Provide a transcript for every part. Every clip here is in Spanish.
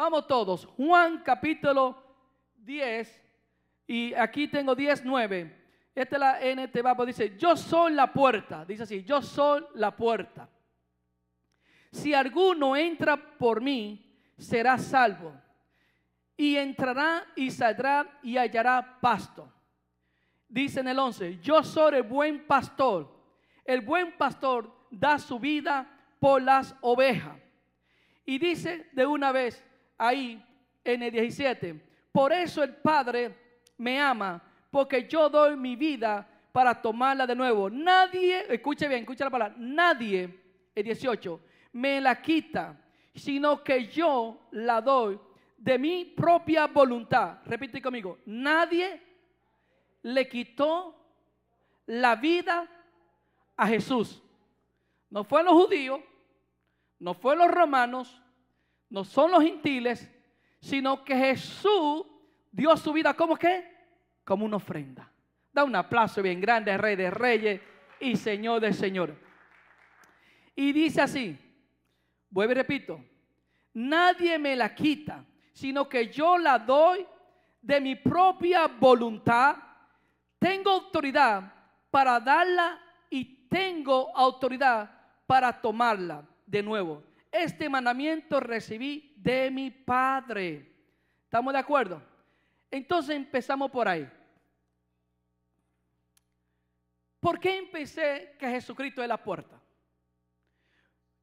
Vamos todos. Juan capítulo 10. Y aquí tengo 10, 9. Esta es la NT dice, yo soy la puerta. Dice así, yo soy la puerta. Si alguno entra por mí, será salvo. Y entrará y saldrá y hallará pasto. Dice en el 11, yo soy el buen pastor. El buen pastor da su vida por las ovejas. Y dice de una vez ahí en el 17, por eso el Padre me ama, porque yo doy mi vida para tomarla de nuevo. Nadie, escuche bien, escuche la palabra, nadie, el 18, me la quita, sino que yo la doy de mi propia voluntad. Repite conmigo, nadie le quitó la vida a Jesús. No fue los judíos, no fue los romanos, no son los gentiles, sino que Jesús dio su vida como que, como una ofrenda. Da un aplauso bien grande, Rey de Reyes y Señor de Señor. Y dice así, vuelvo y repito, nadie me la quita, sino que yo la doy de mi propia voluntad. Tengo autoridad para darla y tengo autoridad para tomarla de nuevo. Este mandamiento recibí de mi Padre. ¿Estamos de acuerdo? Entonces empezamos por ahí. ¿Por qué empecé que Jesucristo es la puerta?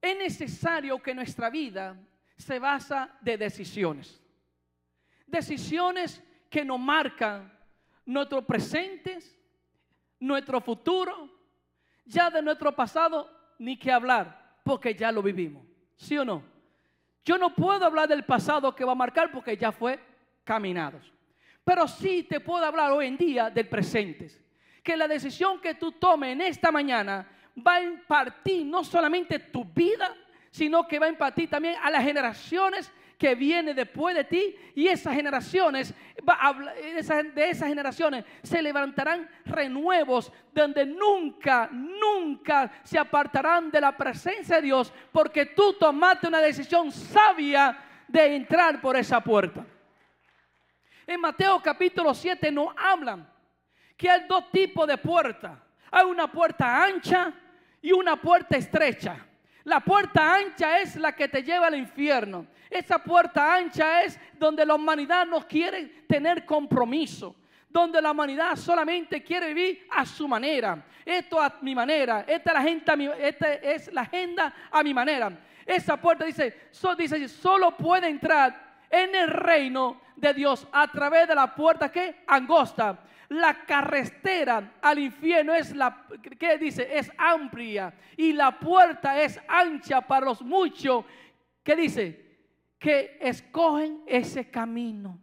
Es necesario que nuestra vida se basa de decisiones. Decisiones que nos marcan nuestro presente, nuestro futuro, ya de nuestro pasado ni que hablar, porque ya lo vivimos. ¿Sí o no? Yo no puedo hablar del pasado que va a marcar porque ya fue caminados. Pero sí te puedo hablar hoy en día del presente. Que la decisión que tú tomes en esta mañana va a impartir no solamente tu vida, sino que va a impartir también a las generaciones que viene después de ti y esas generaciones, de esas generaciones se levantarán renuevos donde nunca, nunca se apartarán de la presencia de Dios porque tú tomaste una decisión sabia de entrar por esa puerta. En Mateo capítulo 7 nos hablan que hay dos tipos de puertas. Hay una puerta ancha y una puerta estrecha. La puerta ancha es la que te lleva al infierno. Esa puerta ancha es donde la humanidad no quiere tener compromiso. Donde la humanidad solamente quiere vivir a su manera. Esto a mi manera. Esta es la, gente esta es la agenda a mi manera. Esa puerta dice, dice, solo puede entrar en el reino de Dios a través de la puerta que angosta la carretera al infierno es la, ¿qué dice? Es amplia y la puerta es ancha para los muchos, ¿qué dice? Que escogen ese camino.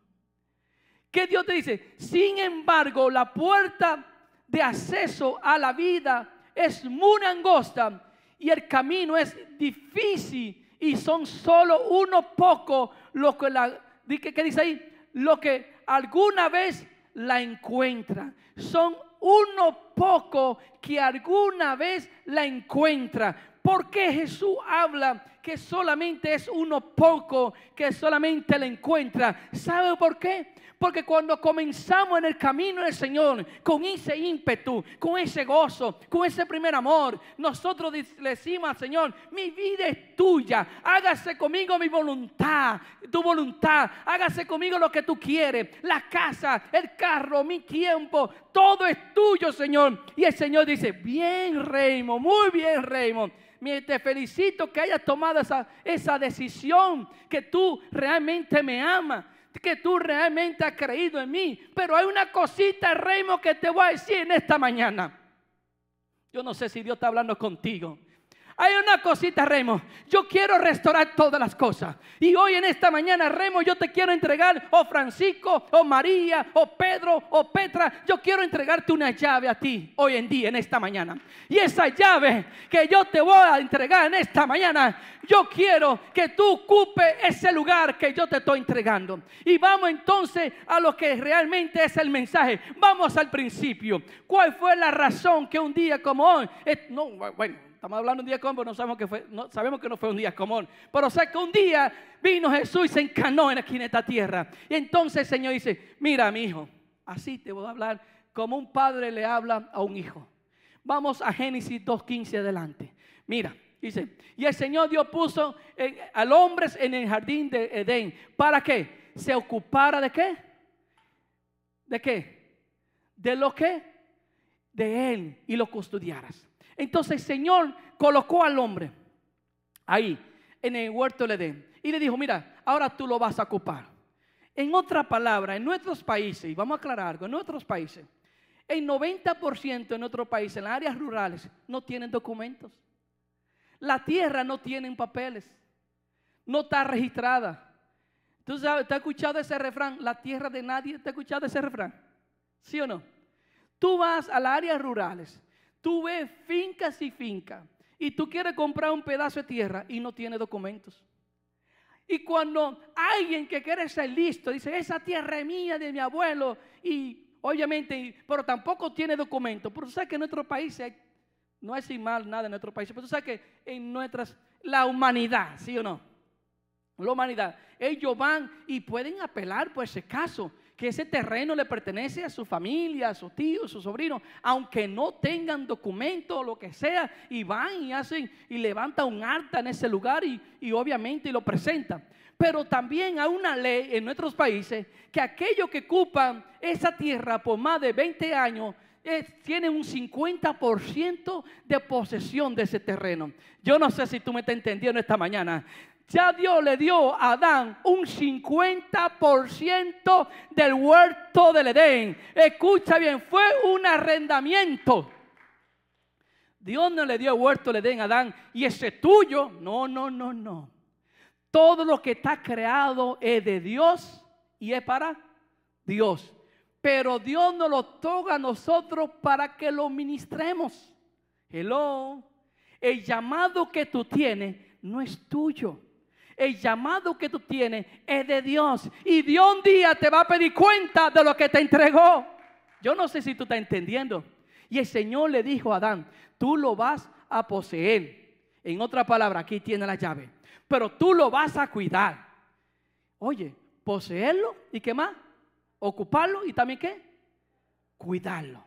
¿Qué Dios te dice? Sin embargo, la puerta de acceso a la vida es muy angosta y el camino es difícil y son solo unos pocos lo que la, ¿qué dice ahí? Lo que alguna vez la encuentra. Son uno poco que alguna vez la encuentra. Porque Jesús habla que solamente es uno poco que solamente la encuentra? ¿Sabe por qué? Porque cuando comenzamos en el camino del Señor, con ese ímpetu, con ese gozo, con ese primer amor, nosotros le decimos al Señor, mi vida es tuya, hágase conmigo mi voluntad, tu voluntad, hágase conmigo lo que tú quieres, la casa, el carro, mi tiempo, todo es tuyo, Señor. Y el Señor dice, bien, Raymond, muy bien, Raymond te felicito que hayas tomado esa, esa decisión, que tú realmente me amas que tú realmente has creído en mí. Pero hay una cosita, Reimo, que te voy a decir en esta mañana. Yo no sé si Dios está hablando contigo. Hay una cosita, Remo. Yo quiero restaurar todas las cosas. Y hoy en esta mañana, Remo, yo te quiero entregar, o Francisco, o María, o Pedro, o Petra. Yo quiero entregarte una llave a ti hoy en día, en esta mañana. Y esa llave que yo te voy a entregar en esta mañana, yo quiero que tú ocupes ese lugar que yo te estoy entregando. Y vamos entonces a lo que realmente es el mensaje. Vamos al principio. ¿Cuál fue la razón que un día como hoy, no, bueno, Estamos hablando un día común, no sabemos que, fue, no, sabemos que no fue un día común. Pero sé que un día vino Jesús y se encanó aquí en esta tierra. Y entonces el Señor dice, mira mi hijo, así te voy a hablar como un padre le habla a un hijo. Vamos a Génesis 2.15 adelante. Mira, dice, y el Señor Dios puso al hombre en el jardín de Edén. ¿Para qué? Se ocupara de qué? ¿De qué? De lo que? De él y lo custodiaras. Entonces el Señor colocó al hombre ahí, en el huerto de Edén. Y le dijo, mira, ahora tú lo vas a ocupar. En otra palabra, en nuestros países, y vamos a aclarar algo, en nuestros países, el 90% en nuestro país, en las áreas rurales, no tienen documentos. La tierra no tiene papeles. No está registrada. ¿Tú sabes, te has escuchado ese refrán? La tierra de nadie. ¿Te has escuchado ese refrán? ¿Sí o no? Tú vas a las áreas rurales Tú ves fincas y fincas y tú quieres comprar un pedazo de tierra y no tiene documentos. Y cuando alguien que quiere ser listo dice, esa tierra es mía, de mi abuelo, y obviamente, pero tampoco tiene documentos. Pero tú sabes que en nuestro país no es sin mal nada en nuestro país, pero tú sabes que en nuestras, la humanidad, ¿sí o no? La humanidad, ellos van y pueden apelar por ese caso que ese terreno le pertenece a su familia, a sus tíos, a sus sobrinos, aunque no tengan documento o lo que sea, y van y hacen y levantan un acta en ese lugar y, y obviamente lo presentan. Pero también hay una ley en nuestros países que aquellos que ocupan esa tierra por más de 20 años tienen un 50% de posesión de ese terreno. Yo no sé si tú me estás entendiendo esta mañana ya Dios le dio a Adán un 50% del huerto del Edén. Escucha bien, fue un arrendamiento. Dios no le dio el huerto del Edén a Adán y ese es tuyo. No, no, no, no. Todo lo que está creado es de Dios y es para Dios. Pero Dios nos lo toca a nosotros para que lo ministremos. Hello. El llamado que tú tienes no es tuyo. El llamado que tú tienes es de Dios. Y Dios un día te va a pedir cuenta de lo que te entregó. Yo no sé si tú estás entendiendo. Y el Señor le dijo a Adán, tú lo vas a poseer. En otra palabra, aquí tiene la llave. Pero tú lo vas a cuidar. Oye, poseerlo y qué más? Ocuparlo y también qué? Cuidarlo.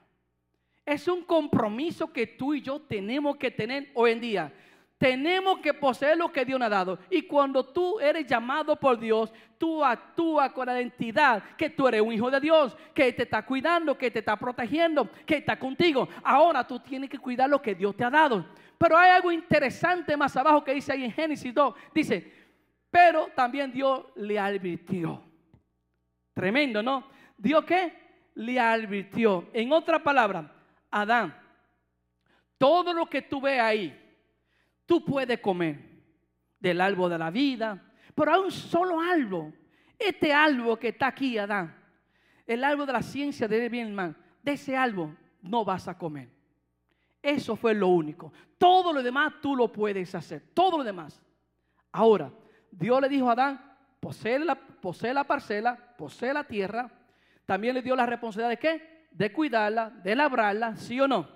Es un compromiso que tú y yo tenemos que tener hoy en día. Tenemos que poseer lo que Dios nos ha dado. Y cuando tú eres llamado por Dios, tú actúas con la identidad que tú eres un hijo de Dios, que te está cuidando, que te está protegiendo, que está contigo. Ahora tú tienes que cuidar lo que Dios te ha dado. Pero hay algo interesante más abajo que dice ahí en Génesis 2. Dice, pero también Dios le advirtió. Tremendo, ¿no? ¿Dios qué? Le advirtió. En otra palabra, Adán, todo lo que tú ves ahí, Tú puedes comer del árbol de la vida, pero hay un solo árbol. Este árbol que está aquí, Adán, el árbol de la ciencia de bien y de ese árbol no vas a comer. Eso fue lo único. Todo lo demás tú lo puedes hacer. Todo lo demás. Ahora, Dios le dijo a Adán, posee la, posee la parcela, posee la tierra. También le dio la responsabilidad de qué? De cuidarla, de labrarla, sí o no.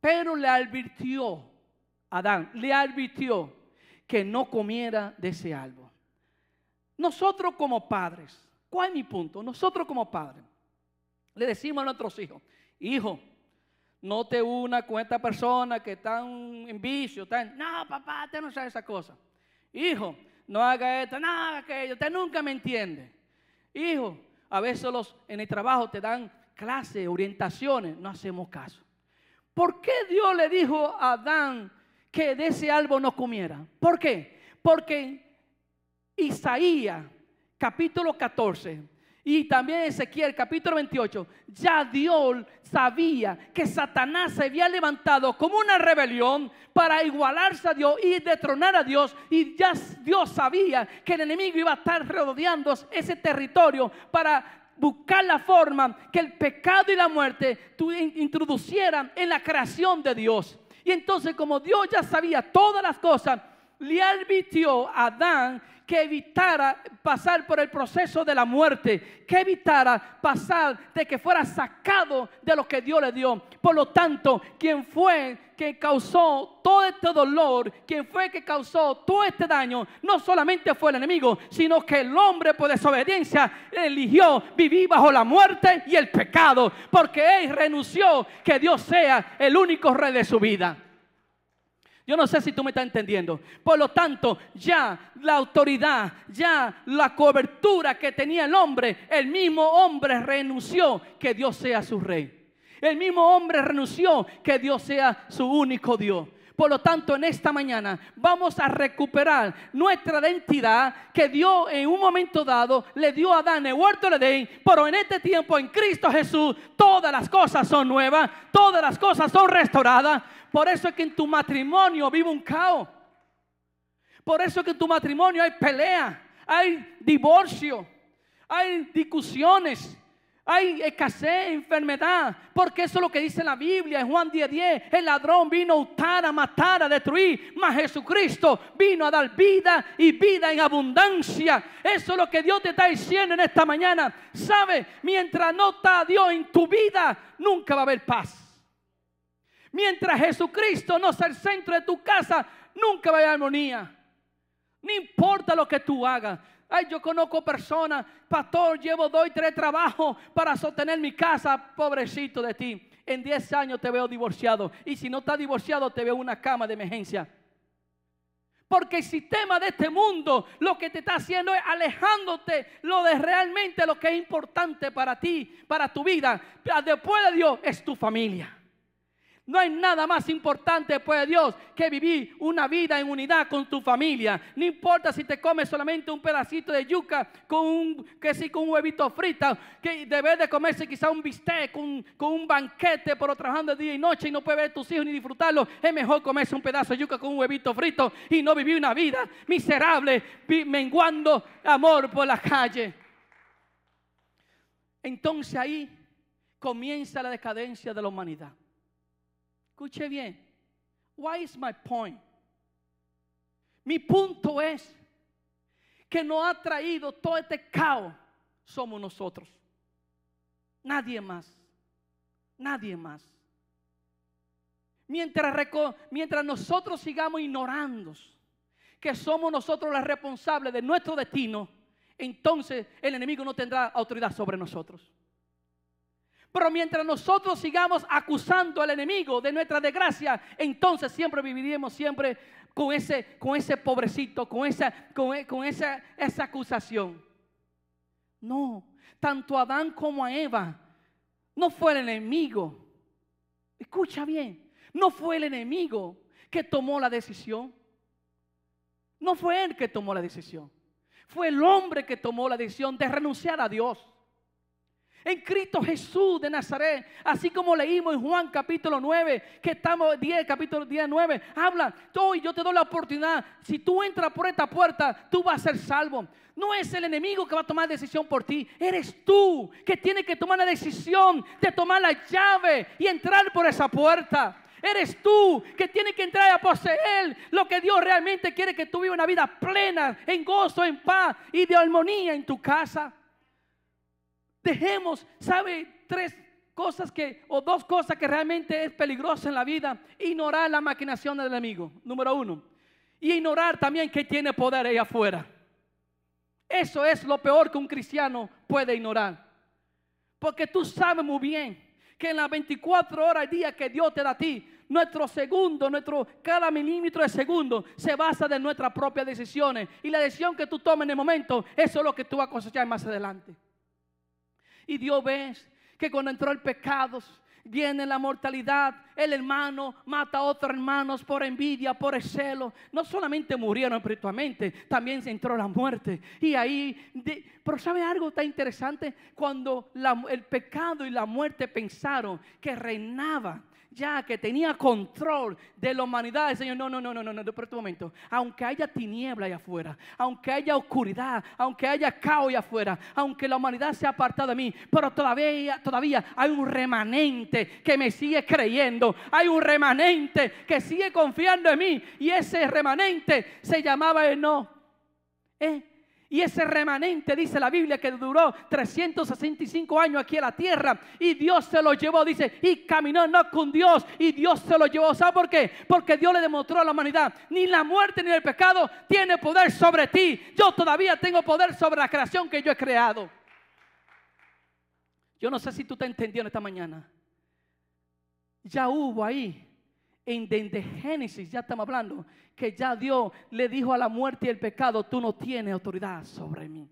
Pero le advirtió Adán, le advirtió que no comiera de ese árbol. Nosotros como padres, ¿cuál es mi punto? Nosotros como padres, le decimos a nuestros hijos, hijo, no te una con esta persona que están en vicio, están, no, papá, usted no sabe esa cosa. Hijo, no haga esto, no haga aquello, usted nunca me entiende. Hijo, a veces en el trabajo te dan clases, orientaciones, no hacemos caso. ¿Por qué Dios le dijo a Adán que de ese árbol no comiera. ¿Por qué? Porque Isaías capítulo 14 y también Ezequiel capítulo 28, ya Dios sabía que Satanás se había levantado como una rebelión para igualarse a Dios y detronar a Dios. Y ya Dios sabía que el enemigo iba a estar rodeando ese territorio para buscar la forma que el pecado y la muerte introducieran en la creación de Dios. Y entonces como Dios ya sabía todas las cosas, le advirtió a Adán que evitara pasar por el proceso de la muerte, que evitara pasar de que fuera sacado de lo que Dios le dio. Por lo tanto, quien fue que causó todo este dolor, quien fue que causó todo este daño, no solamente fue el enemigo, sino que el hombre por desobediencia eligió vivir bajo la muerte y el pecado, porque él renunció que Dios sea el único rey de su vida. Yo no sé si tú me estás entendiendo. Por lo tanto, ya la autoridad, ya la cobertura que tenía el hombre, el mismo hombre renunció que Dios sea su rey. El mismo hombre renunció que Dios sea su único Dios. Por lo tanto, en esta mañana vamos a recuperar nuestra identidad que Dios en un momento dado le dio a Adán el huerto de pero en este tiempo en Cristo Jesús todas las cosas son nuevas, todas las cosas son restauradas. Por eso es que en tu matrimonio vive un caos. Por eso es que en tu matrimonio hay pelea, hay divorcio, hay discusiones, hay escasez, enfermedad, porque eso es lo que dice la Biblia en Juan 10:10. 10, el ladrón vino a hurtar, a matar, a destruir, mas Jesucristo vino a dar vida y vida en abundancia. Eso es lo que Dios te está diciendo en esta mañana. ¿Sabe? Mientras no está Dios en tu vida, nunca va a haber paz. Mientras Jesucristo no sea el centro de tu casa, nunca va a haber armonía. No importa lo que tú hagas. Ay, yo conozco personas, pastor, llevo dos y tres trabajos para sostener mi casa, pobrecito de ti. En 10 años te veo divorciado. Y si no estás divorciado, te veo una cama de emergencia. Porque el sistema de este mundo lo que te está haciendo es alejándote lo de realmente lo que es importante para ti, para tu vida. Después de Dios es tu familia. No hay nada más importante de Dios que vivir una vida en unidad con tu familia. No importa si te comes solamente un pedacito de yuca con un, que con un huevito frito, que debes de comerse quizá un bistec con, con un banquete, pero trabajando día y noche y no puedes ver a tus hijos ni disfrutarlo. Es mejor comerse un pedazo de yuca con un huevito frito y no vivir una vida miserable, menguando amor por la calle. Entonces ahí comienza la decadencia de la humanidad. Escuche bien. Why is my point? Mi punto es que nos ha traído todo este caos somos nosotros. Nadie más. Nadie más. Mientras, mientras nosotros sigamos ignorando que somos nosotros los responsables de nuestro destino, entonces el enemigo no tendrá autoridad sobre nosotros. Pero mientras nosotros sigamos acusando al enemigo de nuestra desgracia, entonces siempre viviremos siempre con ese, con ese pobrecito, con, esa, con, e, con esa, esa acusación. No, tanto a Adán como a Eva no fue el enemigo. Escucha bien, no fue el enemigo que tomó la decisión. No fue él que tomó la decisión. Fue el hombre que tomó la decisión de renunciar a Dios en Cristo Jesús de Nazaret. Así como leímos en Juan capítulo 9, que estamos 10, capítulo 10, 9, habla, hoy yo te doy la oportunidad, si tú entras por esta puerta, tú vas a ser salvo. No es el enemigo que va a tomar decisión por ti, eres tú que tienes que tomar la decisión de tomar la llave y entrar por esa puerta. Eres tú que tienes que entrar a poseer lo que Dios realmente quiere que tú vivas una vida plena, en gozo, en paz y de armonía en tu casa. Dejemos, ¿sabe? Tres cosas que, o dos cosas que realmente es peligrosa en la vida. Ignorar la maquinación del enemigo, número uno. Y ignorar también que tiene poder ahí afuera. Eso es lo peor que un cristiano puede ignorar. Porque tú sabes muy bien que en las 24 horas al día que Dios te da a ti, nuestro segundo, nuestro cada milímetro de segundo se basa de nuestras propias decisiones. Y la decisión que tú tomes en el momento, eso es lo que tú vas a cosechar más adelante. Y Dios ve que cuando entró el pecado, viene la mortalidad, el hermano mata a otros hermanos por envidia, por el celo. No solamente murieron espiritualmente, también se entró la muerte. Y ahí, pero ¿sabe algo tan interesante? Cuando el pecado y la muerte pensaron que reinaba ya que tenía control de la humanidad, el Señor, no, no, no, no, no, no, por este momento, aunque haya tiniebla allá afuera, aunque haya oscuridad, aunque haya caos allá afuera, aunque la humanidad se ha apartado de mí, pero todavía, todavía hay un remanente que me sigue creyendo, hay un remanente que sigue confiando en mí, y ese remanente se llamaba Eno. ¿Eh? Y ese remanente, dice la Biblia, que duró 365 años aquí en la tierra. Y Dios se lo llevó, dice, y caminó no con Dios. Y Dios se lo llevó. ¿Sabe por qué? Porque Dios le demostró a la humanidad, ni la muerte ni el pecado tiene poder sobre ti. Yo todavía tengo poder sobre la creación que yo he creado. Yo no sé si tú te entendiendo esta mañana. Ya hubo ahí en de Génesis, ya estamos hablando, que ya Dios le dijo a la muerte y el pecado, tú no tienes autoridad sobre mí.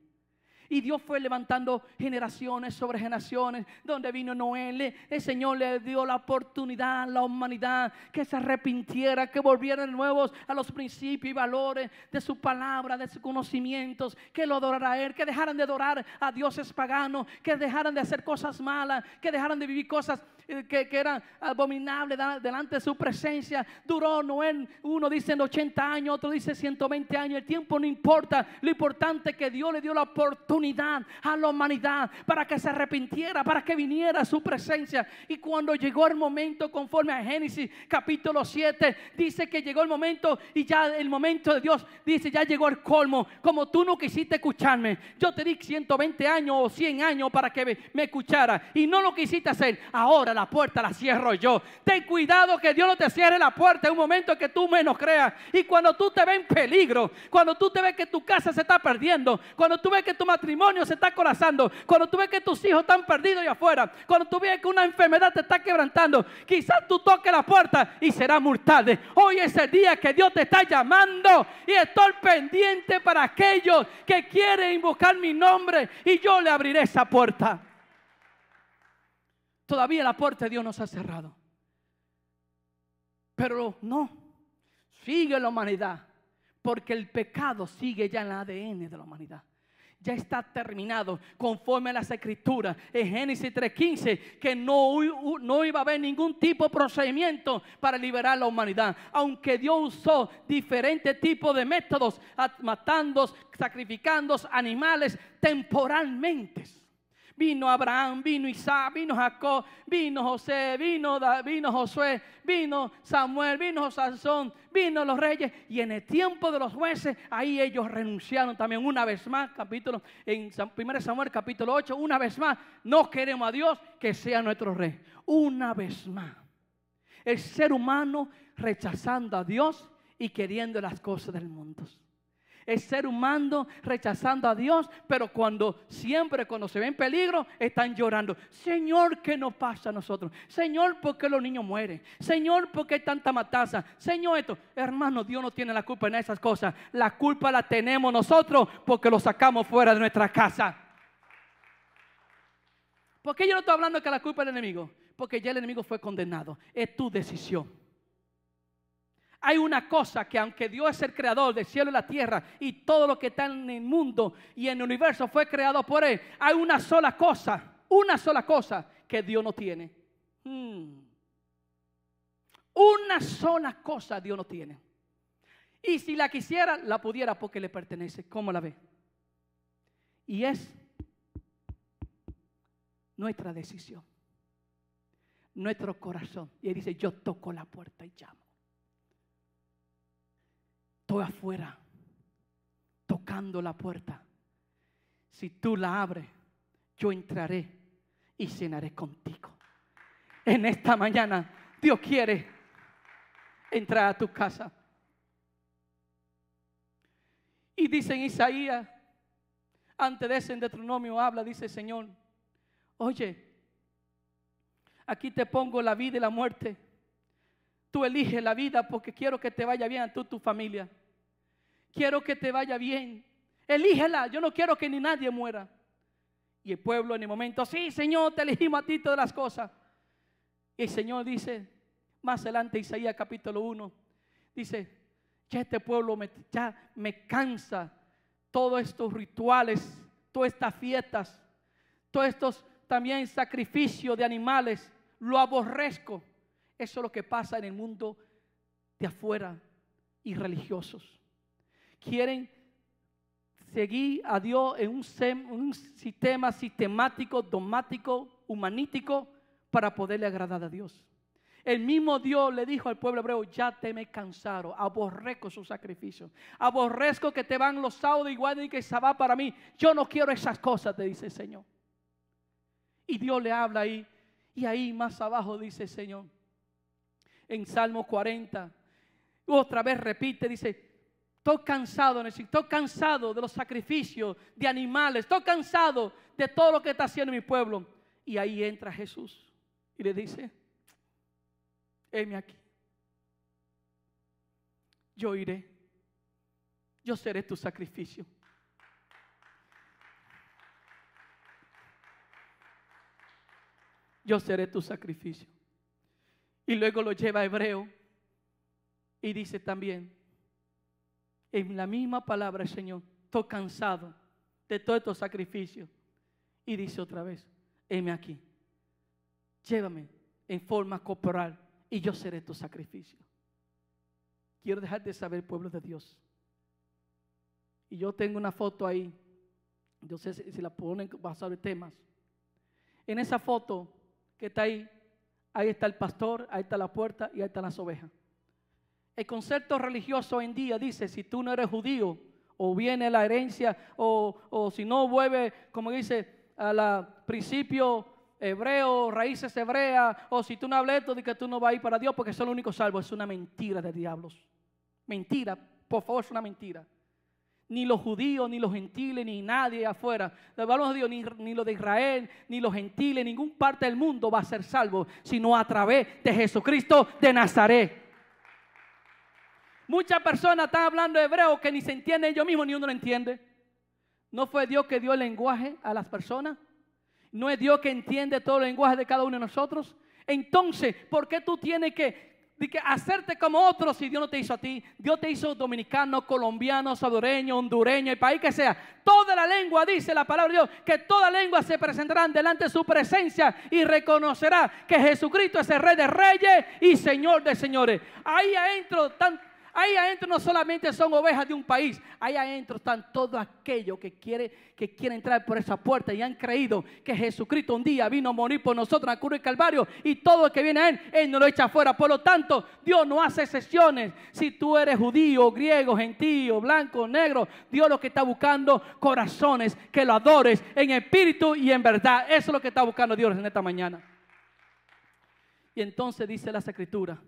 Y Dios fue levantando generaciones sobre generaciones. Donde vino Noé, el Señor le dio la oportunidad a la humanidad que se arrepintiera, que volviera de nuevo a los principios y valores de su palabra, de sus conocimientos, que lo adorara a Él, que dejaran de adorar a dioses paganos, que dejaran de hacer cosas malas, que dejaran de vivir cosas eh, que, eran abominables delante de su presencia. Duró Noé, uno dice en 80 años, otro dice 120 años. El tiempo no importa. Lo importante es que Dios le dio la oportunidad a la humanidad para que se arrepintiera, para que viniera a su presencia. Y cuando llegó el momento, conforme a Génesis capítulo 7, dice que llegó el momento y ya el momento de Dios dice, ya llegó el colmo. Como tú no quisiste escucharme, yo te di 120 años o 100 años para que me, escuchara y no lo quisiste hacer. Ahora la puerta la cierro yo. Ten cuidado que Dios no te cierre la puerta en un momento que tú menos creas. Y cuando tú te ves en peligro, cuando tú te ves que tu casa se está perdiendo, cuando tú ves que tu matrimonio se está corazando, cuando tú ves que tus hijos están perdidos allá afuera, cuando tú ves que una enfermedad te está quebrantando, quizás tú toques la puerta y será mortal. Hoy es el día que Dios te está llamando y estoy pendiente para aquellos que quieren invocar mi nombre y yo le abriré esa puerta. Todavía la puerta de Dios nos ha cerrado. Pero no, sigue la humanidad, porque el pecado sigue ya en el ADN de la humanidad ya está terminado conforme a las escrituras. En Génesis 3.15 que no, no iba a haber ningún tipo de procedimiento para liberar a la humanidad. Aunque Dios usó diferentes tipos de métodos matando, sacrificando animales temporalmente Vino Abraham, vino Isaac, vino Jacob, vino José, vino, vino Josué, vino Samuel, vino Sansón, vino los reyes. Y en el tiempo de los jueces, ahí ellos renunciaron también una vez más. Capítulo, en 1 Samuel capítulo 8, una vez más, no queremos a Dios que sea nuestro rey. Una vez más. El ser humano rechazando a Dios y queriendo las cosas del mundo el ser humano rechazando a Dios, pero cuando siempre cuando se ve en peligro están llorando. Señor, ¿qué nos pasa a nosotros? Señor, ¿por qué los niños mueren? Señor, ¿por qué hay tanta matanza? Señor, esto, hermano, Dios no tiene la culpa en esas cosas. La culpa la tenemos nosotros porque lo sacamos fuera de nuestra casa. ¿Por qué yo no estoy hablando que la culpa es del enemigo? Porque ya el enemigo fue condenado. Es tu decisión hay una cosa que aunque Dios es el creador del cielo y la tierra y todo lo que está en el mundo y en el universo fue creado por Él, hay una sola cosa, una sola cosa que Dios no tiene. Hmm. Una sola cosa Dios no tiene. Y si la quisiera, la pudiera porque le pertenece. ¿Cómo la ve? Y es nuestra decisión, nuestro corazón. Y Él dice, yo toco la puerta y llamo estoy afuera tocando la puerta. Si tú la abres, yo entraré y cenaré contigo. En esta mañana Dios quiere entrar a tu casa. Y dice en Isaías, antes de ese en Deuteronomio habla, dice Señor, oye, aquí te pongo la vida y la muerte. Tú eliges la vida porque quiero que te vaya bien a tu familia quiero que te vaya bien. Elígela, yo no quiero que ni nadie muera. Y el pueblo en el momento, sí, Señor, te elegimos a ti todas las cosas. Y el Señor dice, más adelante, Isaías capítulo 1, dice, ya este pueblo me, ya me cansa todos estos rituales, todas estas fiestas, todos estos también sacrificios de animales, lo aborrezco. Eso es lo que pasa en el mundo de afuera y religiosos quieren seguir a Dios en un, sistema sistemático, dogmático, humanístico, para poderle agradar a Dios. El mismo Dios le dijo al pueblo hebreo, ya te me cansaron, aborrezco su sacrificio, aborrezco que te van los sábados igual y que va para mí. Yo no quiero esas cosas, te dice el Señor. Y Dios le habla ahí, y ahí más abajo dice el Señor, en Salmo 40, otra vez repite, dice, estoy cansado, estoy cansado de los sacrificios de animales, estoy cansado de todo lo que está haciendo mi pueblo. Y ahí entra Jesús y le dice, heme aquí. Yo iré. Yo seré tu sacrificio. Yo seré tu sacrificio. Y luego lo lleva a Hebreo y dice también, en la misma palabra, Señor, estoy cansado de todos estos sacrificios. Y dice otra vez, heme aquí, llévame en forma corporal y yo seré tu sacrificio. Quiero dejar de saber, pueblo de Dios. Y yo tengo una foto ahí. Yo sé si, la ponen basado en temas. En esa foto que está ahí, ahí está el pastor, ahí está la puerta y ahí están las ovejas. El concepto religioso hoy en día dice, si tú no eres judío, o viene la herencia, o, o si no vuelve, como dice, al principio hebreo, raíces hebreas, o si tú no hablas esto de que tú no vas a ir para Dios porque es el único salvo, es una mentira de diablos. Mentira, por favor, es una mentira. Ni los judíos, ni los gentiles, ni nadie afuera. de Dios, ni, ni los de Israel, ni los gentiles, ningún parte del mundo va a ser salvo, sino a través de Jesucristo de Nazaret. Muchas personas están hablando hebreo que ni se entiende ellos mismos, ni uno lo entiende. ¿No fue Dios que dio el lenguaje a las personas? ¿No es Dios que entiende todo el lenguaje de cada uno de nosotros? Entonces, ¿por qué tú tienes que, hacerte como otros si Dios no te hizo a ti? Dios te hizo dominicano, colombiano, salvadoreño, hondureño, el país que sea. Toda la lengua, dice la palabra de Dios, que toda lengua se presentarán delante de su presencia y reconocerá que Jesucristo es el Rey de Reyes y Señor de Señores. Ahí adentro están Ahí adentro no solamente son ovejas de un país, ahí adentro están todos aquellos que quieren que quiere entrar por esa puerta y han creído que Jesucristo un día vino a morir por nosotros en la cruz del Calvario y todo el que viene a Él, Él no lo echa afuera. Por lo tanto, Dios no hace excepciones. Si tú eres judío, griego, gentío, blanco, negro, Dios lo que está buscando corazones que lo adores en espíritu y en verdad. Eso es lo que está buscando Dios en esta mañana. Y entonces dice la escritura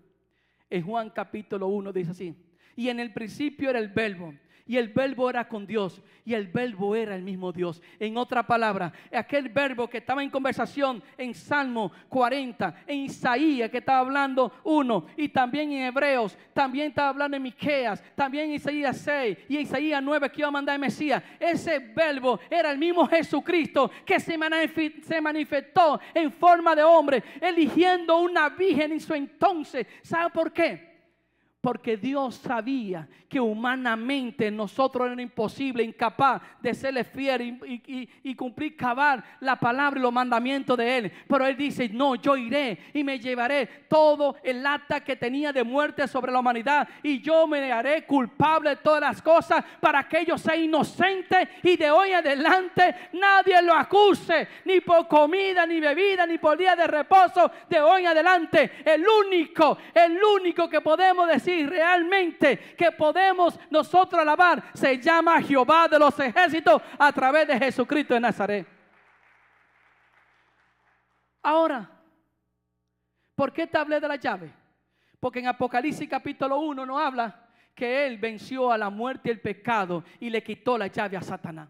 en Juan capítulo 1 dice así, y en el principio era el verbo, y el verbo era con Dios, y el verbo era el mismo Dios. En otra palabra, aquel verbo que estaba en conversación en Salmo 40, en Isaías que estaba hablando uno, y también en Hebreos, también estaba hablando en Miqueas, también en Isaías 6 y Isaías 9 que iba a mandar el Mesías. Ese verbo era el mismo Jesucristo que se manifestó en forma de hombre, eligiendo una virgen en su entonces. ¿Sabe por qué? Porque Dios sabía que humanamente nosotros era imposible, incapaz de serle fiel y, cumplir cavar la palabra y los mandamientos de Él. Pero Él dice, no, yo iré y me llevaré todo el acta que tenía de muerte sobre la humanidad y yo me haré culpable de todas las cosas para que ellos sean inocentes y de hoy adelante nadie lo acuse, ni por comida, ni bebida, ni por día de reposo. De hoy adelante, el único, el único que podemos decir realmente que podemos nosotros alabar se llama Jehová de los ejércitos a través de Jesucristo de Nazaret. Ahora, ¿por qué te hablé de la llave? Porque en Apocalipsis capítulo 1 nos habla que Él venció a la muerte y el pecado y le quitó la llave a Satanás.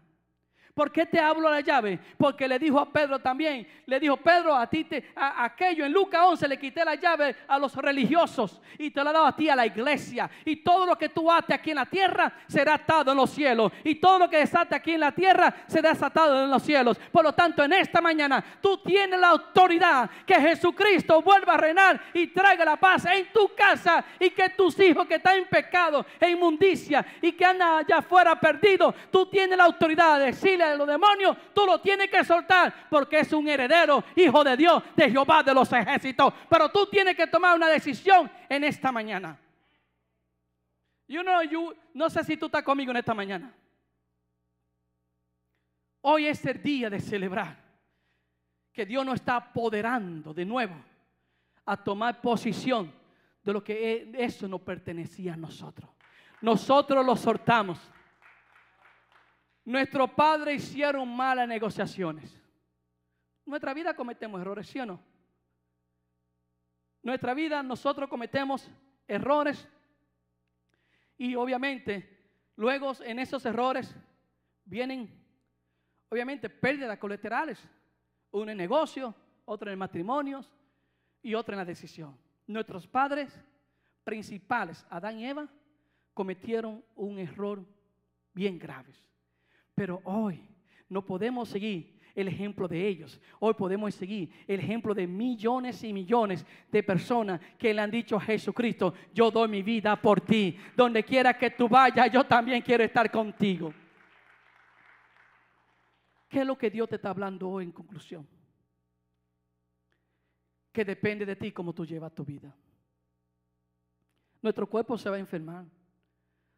¿Por qué te hablo la llave? Porque le dijo a Pedro también, le dijo, Pedro, a ti a, aquello en Lucas 11 le quité la llave a los religiosos y te la he dado a ti a la iglesia. Y todo lo que tú ates aquí en la tierra será atado en los cielos. Y todo lo que desate aquí en la tierra será desatado en los cielos. Por lo tanto, en esta mañana tú tienes la autoridad que Jesucristo vuelva a reinar y traiga la paz en tu casa y que tus hijos que están en pecado, e inmundicia y que andan allá afuera perdidos, tú tienes la autoridad de decirle de los demonios, tú lo tienes que soltar porque es un heredero, hijo de Dios, de Jehová de los ejércitos. Pero tú tienes que tomar una decisión en esta mañana. Yo no, no sé si tú estás conmigo en esta mañana. Hoy es el día de celebrar que Dios nos está apoderando de nuevo a tomar posición de lo que e- eso no pertenecía a nosotros. Nosotros lo soltamos. Nuestros padres hicieron malas negociaciones. Nuestra vida cometemos errores, ¿sí o no? Nuestra vida nosotros cometemos errores y obviamente luego en esos errores vienen obviamente pérdidas colaterales. Uno en negocio, otro en matrimonios y otro en la decisión. Nuestros padres principales, Adán y Eva, cometieron un error bien grave. Pero hoy no podemos seguir el ejemplo de ellos. Hoy podemos seguir el ejemplo de millones y millones de personas que le han dicho a Jesucristo, yo doy mi vida por ti. Donde quiera que tú vayas, yo también quiero estar contigo. ¿Qué es lo que Dios te está hablando hoy en conclusión? Que depende de ti cómo tú llevas tu vida. Nuestro cuerpo se va a enfermar,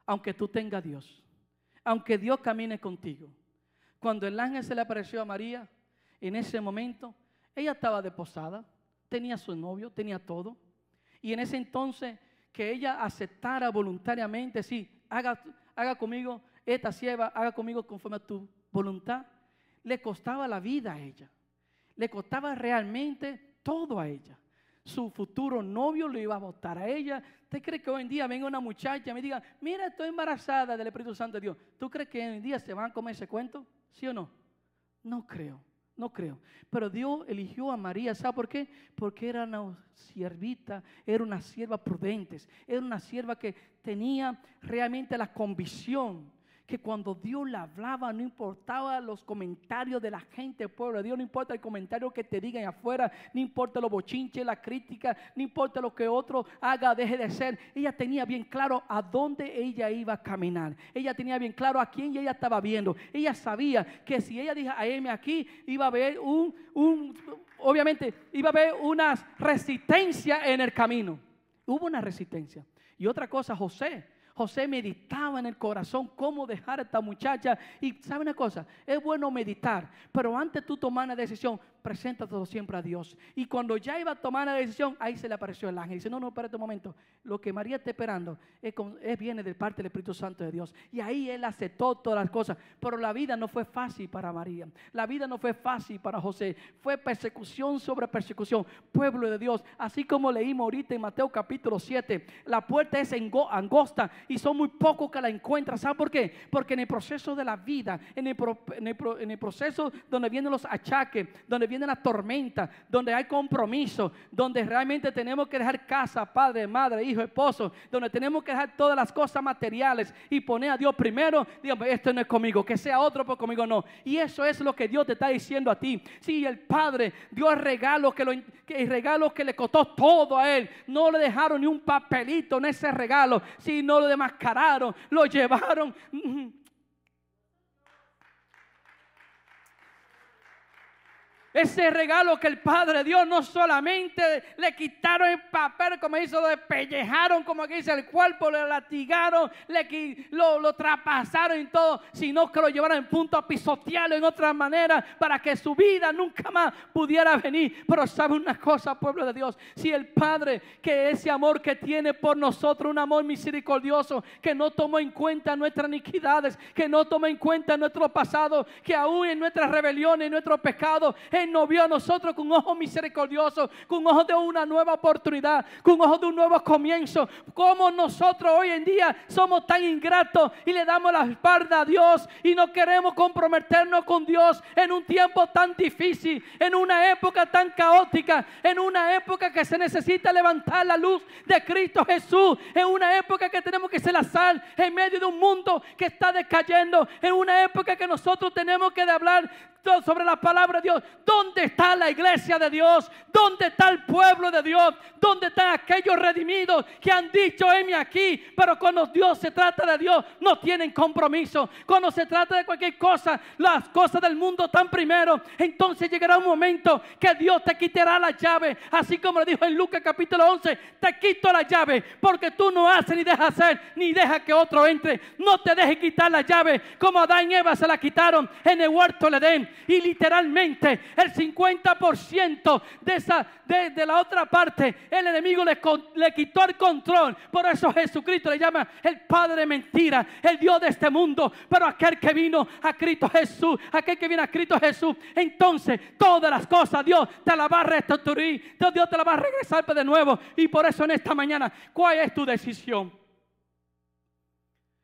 aunque tú tengas Dios, aunque Dios camine contigo. Cuando el ángel se le apareció a María, en ese momento, ella estaba deposada, tenía su novio, tenía todo. Y en ese entonces, que ella aceptara voluntariamente, sí, haga, haga conmigo esta sierva, haga conmigo conforme a tu voluntad, le costaba la vida a ella. Le costaba realmente todo a ella. Su futuro novio lo iba a votar a ella. ¿Usted cree que hoy en día venga una muchacha y me diga, mira, estoy embarazada del Espíritu Santo de Dios? ¿Tú crees que hoy en día se van a comer ese cuento? ¿Sí o no? No creo, no creo. Pero Dios eligió a María, ¿sabe por qué? Porque era una siervita, era una sierva prudente, era una sierva que tenía realmente la convicción que cuando Dios le hablaba no importaba los comentarios de la gente pueblo de Dios, no importa el comentario que te digan afuera, no importa los bochinches, la crítica, no importa lo que otro haga, deje de ser. Ella tenía bien claro a dónde ella iba a caminar. Ella tenía bien claro a quién ella estaba viendo. Ella sabía que si ella dijo a M aquí, iba a haber un, un, obviamente, iba a haber una resistencia en el camino. Hubo una resistencia. Y otra cosa, José José meditaba en el corazón cómo dejar a esta muchacha. Y sabe una cosa, es bueno meditar, pero antes tú tomar una decisión, todo siempre a Dios. Y cuando ya iba a tomar la decisión, ahí se le apareció el ángel. Dice, no, no, espérate un momento. Lo que María está esperando es, es viene de parte del Espíritu Santo de Dios. Y ahí él aceptó todas las cosas. Pero la vida no fue fácil para María. La vida no fue fácil para José. Fue persecución sobre persecución. Pueblo de Dios. Así como leímos ahorita en Mateo capítulo 7. La puerta es angosta y son muy pocos que la encuentran. ¿Saben por qué? Porque en el proceso de la vida, en el, en el proceso donde vienen los achaques, donde vienen la tormenta, donde hay compromiso, donde realmente tenemos que dejar casa, padre, madre, hijo, esposo, donde tenemos que dejar todas las cosas materiales y poner a Dios primero, digamos, esto no es conmigo, que sea otro, pero conmigo no. Y eso es lo que Dios te está diciendo a ti. Si el Padre dio el que, lo, el regalo que le costó todo a él, no le dejaron ni un papelito en ese regalo, sino lo demascararon, lo llevaron. Ese regalo que el Padre dio no solamente le quitaron el papel, como dice, lo despellejaron, como que dice el cuerpo, le latigaron, le, lo, lo traspasaron y todo, sino que lo llevaron en punto a pisotearlo en otra manera para que su vida nunca más pudiera venir. Pero sabe una cosa, pueblo de Dios, si el Padre, que ese amor que tiene por nosotros, un amor misericordioso, que no tomó en cuenta nuestras iniquidades, que no tomó en cuenta nuestro pasado, que aún en nuestras rebeliones, en nuestros pecados, en nos vio a nosotros con ojos misericordiosos, con ojos de una nueva oportunidad, con ojos de un nuevo comienzo. Como nosotros hoy en día somos tan ingratos y le damos la espalda a Dios y no queremos comprometernos con Dios en un tiempo tan difícil, en una época tan caótica, en una época que se necesita levantar la luz de Cristo Jesús, en una época que tenemos que ser la en medio de un mundo que está decayendo, en una época que nosotros tenemos que hablar sobre la palabra de Dios. ¿Dónde está la iglesia de Dios? ¿Dónde está el pueblo están aquellos redimidos que han dicho, heme aquí? Pero cuando Dios se trata de Dios, no tienen compromiso. Cuando se trata de cualquier cosa, las cosas del mundo están primero. Entonces llegará un momento que Dios te quitará la llave. Así como le dijo en Lucas capítulo 11, te quito la llave porque tú no haces ni dejas hacer, ni dejas que otro entre. No te dejes quitar la llave como Adán y Eva se la quitaron en el huerto de Edén Jerusalén y literalmente el 50% de, esa, de, la otra parte el enemigo le, le quitó el control. Por eso Jesucristo le llama el Padre de mentira, el Dios de este mundo. Pero aquel que vino a Cristo Jesús, aquel que viene a Cristo Jesús, entonces todas las cosas Dios te la va a restituir, Dios te la va a regresar de nuevo. Y por eso en esta mañana, ¿cuál es tu decisión?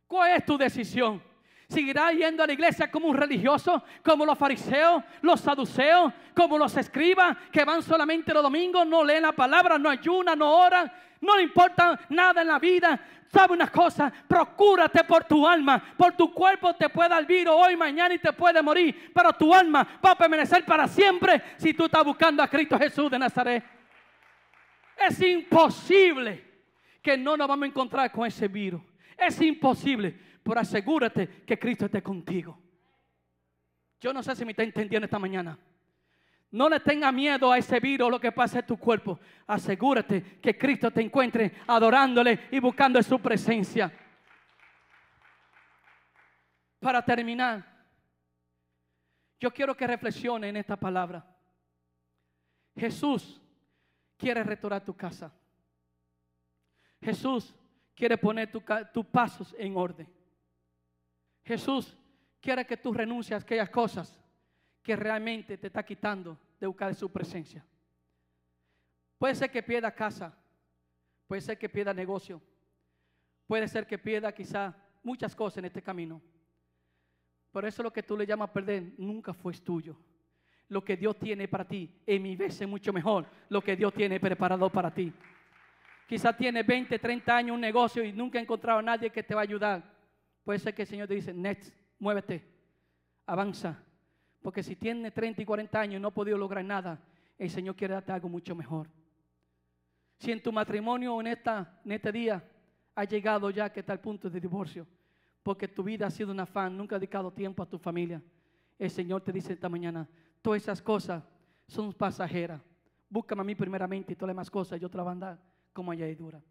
¿Cuál es tu decisión? ¿Seguirá yendo a la iglesia como un religioso, como los fariseos, los saduceos, como los escribas que van solamente los domingos, no leen la palabra, no ayunan, no oran, no le importa nada en la vida? ¿Sabe una cosa? Procúrate por tu alma, por tu cuerpo te puede dar hoy, mañana y te puede morir, pero tu alma va a permanecer para siempre si tú estás buscando a Cristo Jesús de Nazaret. Es imposible que no nos vamos a encontrar con ese virus. Es imposible, pero asegúrate que Cristo esté contigo. Yo no sé si me está entendiendo esta mañana. No le tenga miedo a ese virus, lo que pasa en tu cuerpo. Asegúrate que Cristo te encuentre adorándole y buscando su presencia. Para terminar, yo quiero que reflexione en esta palabra. Jesús quiere restaurar tu casa. Jesús quiere poner tus pasos en orden. Jesús quiere que tú renuncies a aquellas cosas que realmente te está quitando de buscar su presencia. Puede ser que pierda casa, puede ser que pierda negocio, puede ser que pierda quizá muchas cosas en este camino. Por eso lo que tú le llamas perder nunca fue tuyo. Lo que Dios tiene para ti, en mi vez es mucho mejor lo que Dios tiene preparado para ti. Quizás tiene 20, 30 años un negocio y nunca ha encontrado a nadie que te va a ayudar. Puede ser que el Señor te dice, next, muévete, avanza. Porque si tiene 30 y 40 años y no ha podido lograr nada, el Señor quiere darte algo mucho mejor. Si en tu matrimonio en, esta, en este día ha llegado ya que está el punto de divorcio, porque tu vida ha sido un afán, nunca ha dedicado tiempo a tu familia, el Señor te dice esta mañana, todas esas cosas son pasajeras. Búscame a mí primeramente y todas las demás cosas yo te las voy a dar como añadidura.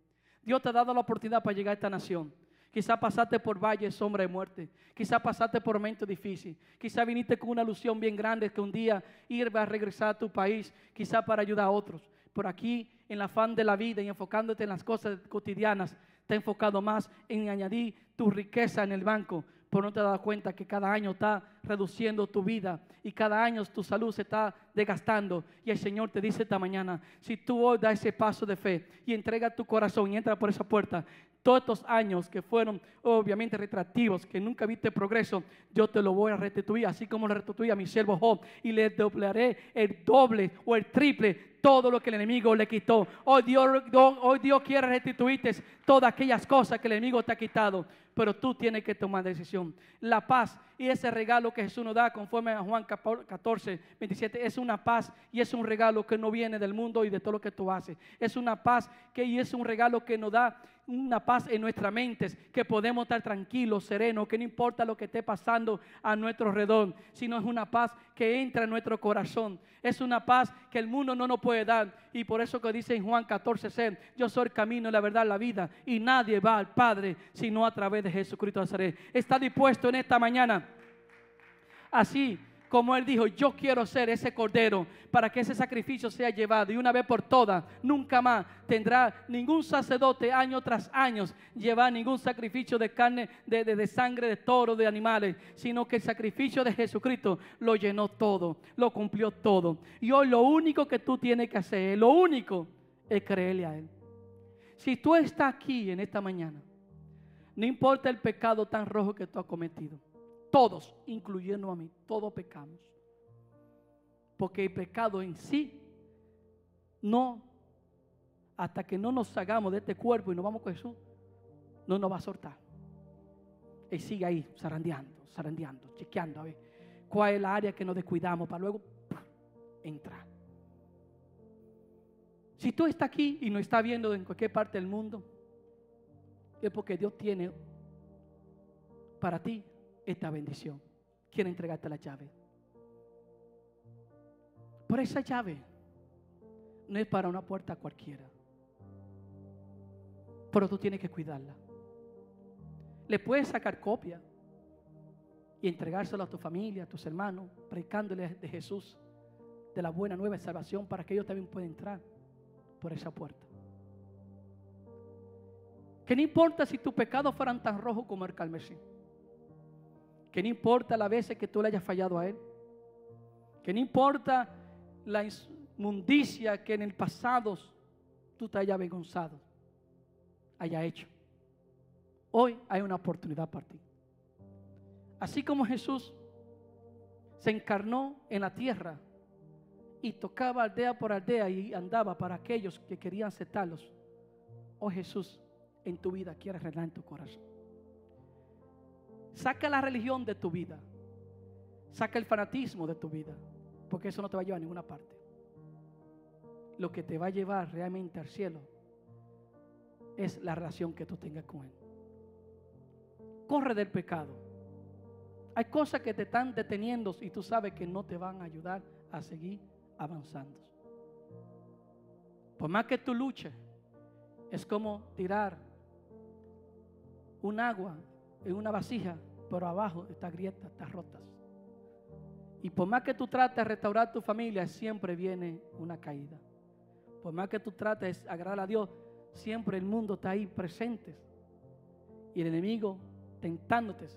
Dios te ha dado la oportunidad para llegar a esta nación. Quizá pasaste por valles, sombra de muerte. Quizá pasaste por momentos difíciles. Quizá viniste con una ilusión bien grande que un día ir a regresar a tu país, quizá para ayudar a otros. Por aquí, en el afán de la vida y enfocándote en las cosas cotidianas, te ha enfocado más en añadir tu riqueza en el banco, pero no te has dado cuenta que cada año está reduciendo tu vida y cada año tu salud se está desgastando. Y el Señor te dice esta mañana, si tú hoy das ese paso de fe y entrega tu corazón y entra por esa puerta, todos estos años que fueron obviamente retractivos, que nunca viste progreso, yo te lo voy a restituir, así como lo restituí a mi siervo Job, y le doblaré el doble o el triple todo lo que el enemigo le quitó. Hoy Dios, hoy Dios quiere restituirte todas aquellas cosas que el enemigo te ha quitado, pero tú tienes que tomar decisión. La paz y ese regalo que Jesús nos da conforme a Juan 14, 27 es una paz y es un regalo que no viene del mundo y de todo lo que tú haces. Es una paz que y es un regalo que nos da una paz en nuestras mentes, que podemos estar tranquilos, serenos, que no importa lo que esté pasando a nuestro alrededor, sino es una paz que entra en nuestro corazón. Es una paz que el mundo no nos puede dar. Y por eso que dice en Juan 14, yo soy el camino, la verdad, la vida. Y nadie va al Padre sino a través de Jesucristo de Nazaret. Está dispuesto en esta mañana. Así como Él dijo, yo quiero ser ese cordero para que ese sacrificio sea llevado y una vez por todas, nunca más tendrá ningún sacerdote año tras año llevar ningún sacrificio de carne, de, de, sangre de toro, de animales, sino que el sacrificio de Jesucristo lo llenó todo, lo cumplió todo. Y hoy lo único que tú tienes que hacer, lo único es creerle a Él. Si tú estás aquí en esta mañana, no importa el pecado tan rojo que tú has cometido todos, incluyendo a mí, todos pecamos. Porque el pecado en sí, no, hasta que no nos hagamos de este cuerpo y nos vamos con Jesús, no nos va a soltar. Él sigue ahí, zarandeando, zarandeando, chequeando a ver cuál es la área que nos descuidamos para luego entrar. Si tú estás aquí y no estás viendo en cualquier parte del mundo, es porque Dios tiene para ti esta bendición. Quiere entregarte la llave. Por esa llave no es para una puerta cualquiera. Pero tú tienes que cuidarla. Le puedes sacar copia y entregárselo a tu familia, a tus hermanos, predicándoles de Jesús, de la buena nueva salvación, para que ellos también puedan entrar por esa puerta. Que no importa si tus pecados fueran tan rojos como el carmesí. Que no importa las veces que tú le hayas fallado a Él. Que no importa la inmundicia que en el pasado tú te hayas avergonzado, haya hecho. Hoy hay una oportunidad para ti. Así como Jesús se encarnó en la tierra y tocaba aldea por aldea y andaba para aquellos que querían aceptarlos. Oh Jesús, en tu vida quiere reinar en tu corazón. Saca la religión de tu vida. Saca el fanatismo de tu vida. Porque eso no te va a llevar a ninguna parte. Lo que te va a llevar realmente al cielo es la relación que tú tengas con Él. Corre del pecado. Hay cosas que te están deteniendo y tú sabes que no te van a ayudar a seguir avanzando. Por más que tú luches, es como tirar un agua en una vasija, pero abajo está grieta, está rotas. Y por más que tú trates de restaurar tu familia, siempre viene una caída. Por más que tú trates de agradar a Dios, siempre el mundo está ahí presente. Y el enemigo tentándote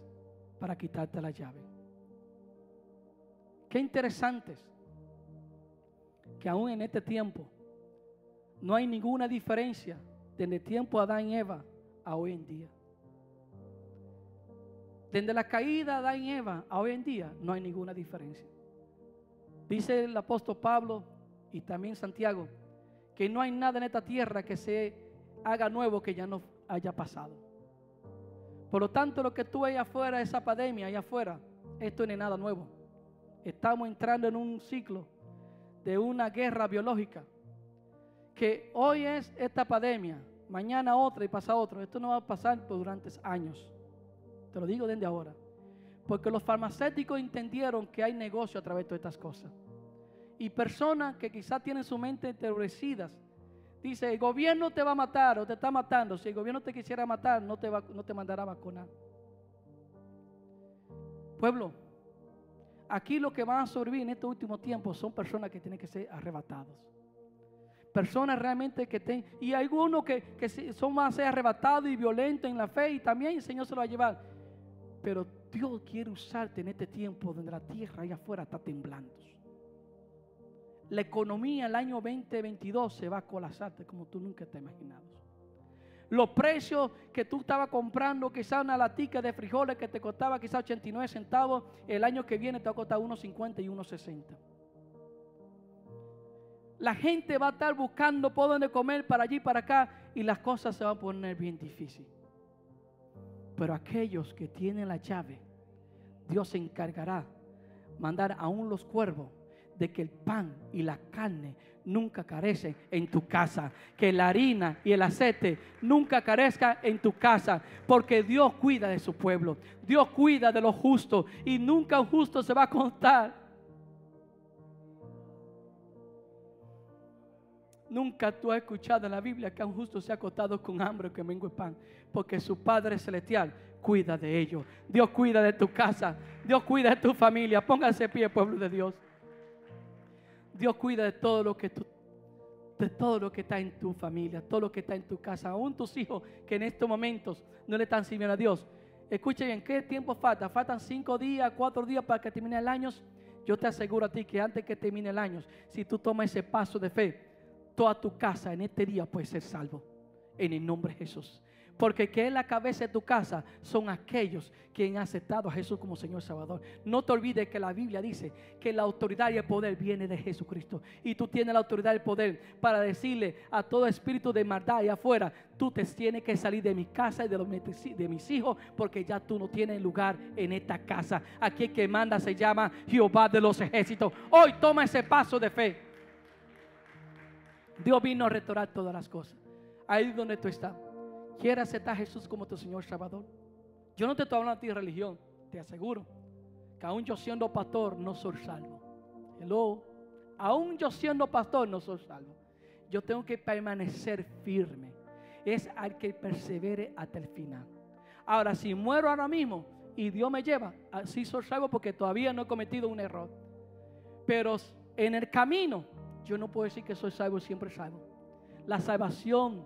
para quitarte la llave. Qué interesante que aún en este tiempo no hay ninguna diferencia desde el tiempo de Adán y Eva a hoy en día. Desde la caída de Adán y Eva a hoy en día no hay ninguna diferencia. Dice el apóstol Pablo y también Santiago que no hay nada en esta tierra que se haga nuevo que ya no haya pasado. Por lo tanto, lo que tú ves afuera, esa pandemia allá afuera, esto no es nada nuevo. Estamos entrando en un ciclo de una guerra biológica. Que hoy es esta pandemia, mañana otra y pasa otra. Esto no va a pasar durante años. Te lo digo desde ahora. Porque los farmacéuticos entendieron que hay negocio a través de todas estas cosas. Y personas que quizás tienen su mente enterrecidas Dice, el gobierno te va a matar o te está matando. Si el gobierno te quisiera matar, no te, va, no te mandará a vacunar. Pueblo, aquí lo que van a sobrevivir en estos últimos tiempos son personas que tienen que ser arrebatados. Personas realmente que tienen, y algunos que, que son más arrebatados y violentos en la fe, y también el Señor se lo va a llevar. Pero Dios quiere usarte en este tiempo donde la tierra allá afuera está temblando la economía el año 2022 se va a colapsarte como tú nunca te imaginado. Los precios que tú estabas comprando, quizás una latica de frijoles que te costaba quizás 89 centavos, el año que viene te va a costar 1.50 y 1.60. La gente va a estar buscando por dónde comer para allí, para acá, y las cosas se van a poner bien difíciles. Pero aquellos que tienen la llave, Dios se encargará mandar aún los cuervos de que el pan y la carne nunca carecen en tu casa, que la harina y el aceite nunca carezcan en tu casa, porque Dios cuida de su pueblo, Dios cuida de los justos y nunca un justo se va a contar. Nunca tú has escuchado en la Biblia que un justo se ha acostado con hambre que mengue pan, porque su Padre Celestial cuida de ellos. Dios cuida de tu casa, Dios cuida de tu familia. Póngase pie, pueblo de Dios. Dios cuida de todo lo que tú, de todo lo que está en tu familia, todo lo que está en tu casa, aún tus hijos que en estos momentos no le están sirviendo a Dios. Escuche bien, ¿qué tiempo falta? Faltan cinco días, cuatro días para que termine el año. Yo te aseguro a ti que antes que termine el año, si tú tomas ese paso de fe, toda tu casa en este día puede ser salvo. En el nombre de Jesús. Porque que es la cabeza de tu casa son aquellos que han aceptado a Jesús como Señor Salvador. No te olvides que la Biblia dice que la autoridad y el poder viene de Jesucristo. Y tú tienes la autoridad y el poder para decirle a todo espíritu de maldad y afuera, tú te tienes que salir de mi casa y de, los, de mis hijos porque ya tú no tienes lugar en esta casa. Aquí el que manda se llama Jehová de los ejércitos. Hoy toma ese paso de fe. Dios vino a restaurar todas las cosas. Ahí donde tú estás. ¿Quieres aceptar a Jesús como tu Señor Salvador? Yo no te estoy hablando a ti de religión, te aseguro que aún yo siendo pastor no soy salvo. Hello. Aún yo siendo pastor no soy salvo. Yo tengo que permanecer firme. Es al que persevere hasta el final. Ahora, si muero ahora mismo, y Dios me lleva. Así soy salvo porque todavía no he cometido un error. Pero en el camino, yo no puedo decir que soy salvo siempre salvo. La salvación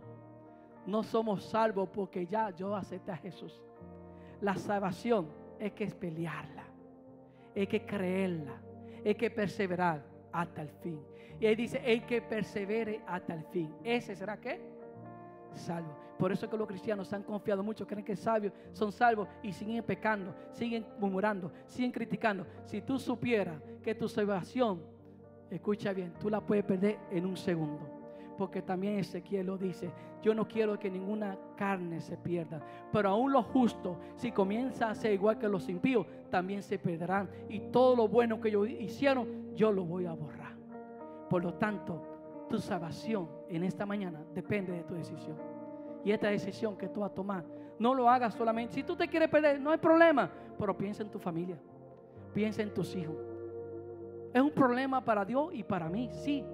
no somos salvos porque ya yo acepté a Jesús. La salvación es que es pelearla, es que creerla, es que perseverar hasta el fin. Y ahí dice, el que persevere hasta el fin. ¿Ese será qué? Salvo. Por eso es que los cristianos han confiado mucho, creen que sabios son salvos y siguen pecando, siguen murmurando, siguen criticando. Si tú supieras que tu salvación, escucha bien, tú la puedes perder en un segundo. Porque también Ezequiel lo dice, yo no quiero que ninguna carne se pierda. Pero aún los justos, si comienza a ser igual que los impíos, también se perderán. Y todo lo bueno que ellos hicieron, yo lo voy a borrar. Por lo tanto, tu salvación en esta mañana depende de tu decisión y esta decisión que tú vas a tomar. No lo hagas solamente. Si tú te quieres perder, no hay problema. Pero piensa en tu familia. Piensa en tus hijos. Es un problema para Dios y para mí, sí.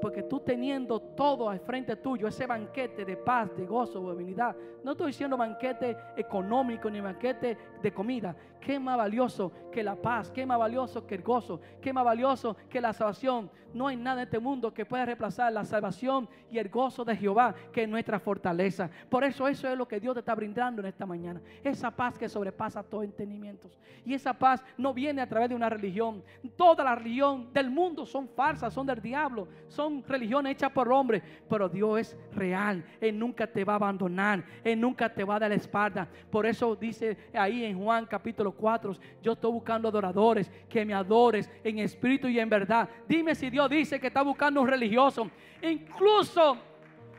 Porque tú teniendo todo al frente tuyo, ese banquete de paz, de gozo, de divinidad. No estoy diciendo banquete económico ni banquete de comida. Qué más valioso que la paz, qué más valioso que el gozo, qué más valioso que la salvación. No hay nada en este mundo que pueda reemplazar la salvación y el gozo de Jehová, que es nuestra fortaleza. Por eso eso es lo que Dios te está brindando en esta mañana. Esa paz que sobrepasa todo entendimiento. Y esa paz no viene a través de una religión. Toda la religión del mundo son falsas, son del diablo, son religiones hechas por hombres. Pero Dios es real. Él nunca te va a abandonar. Él nunca te va a dar la espalda. Por eso dice ahí en Juan capítulo 4, yo estoy buscando adoradores que me adores en espíritu y en verdad. Dime si Dios dice que está buscando un religioso. Incluso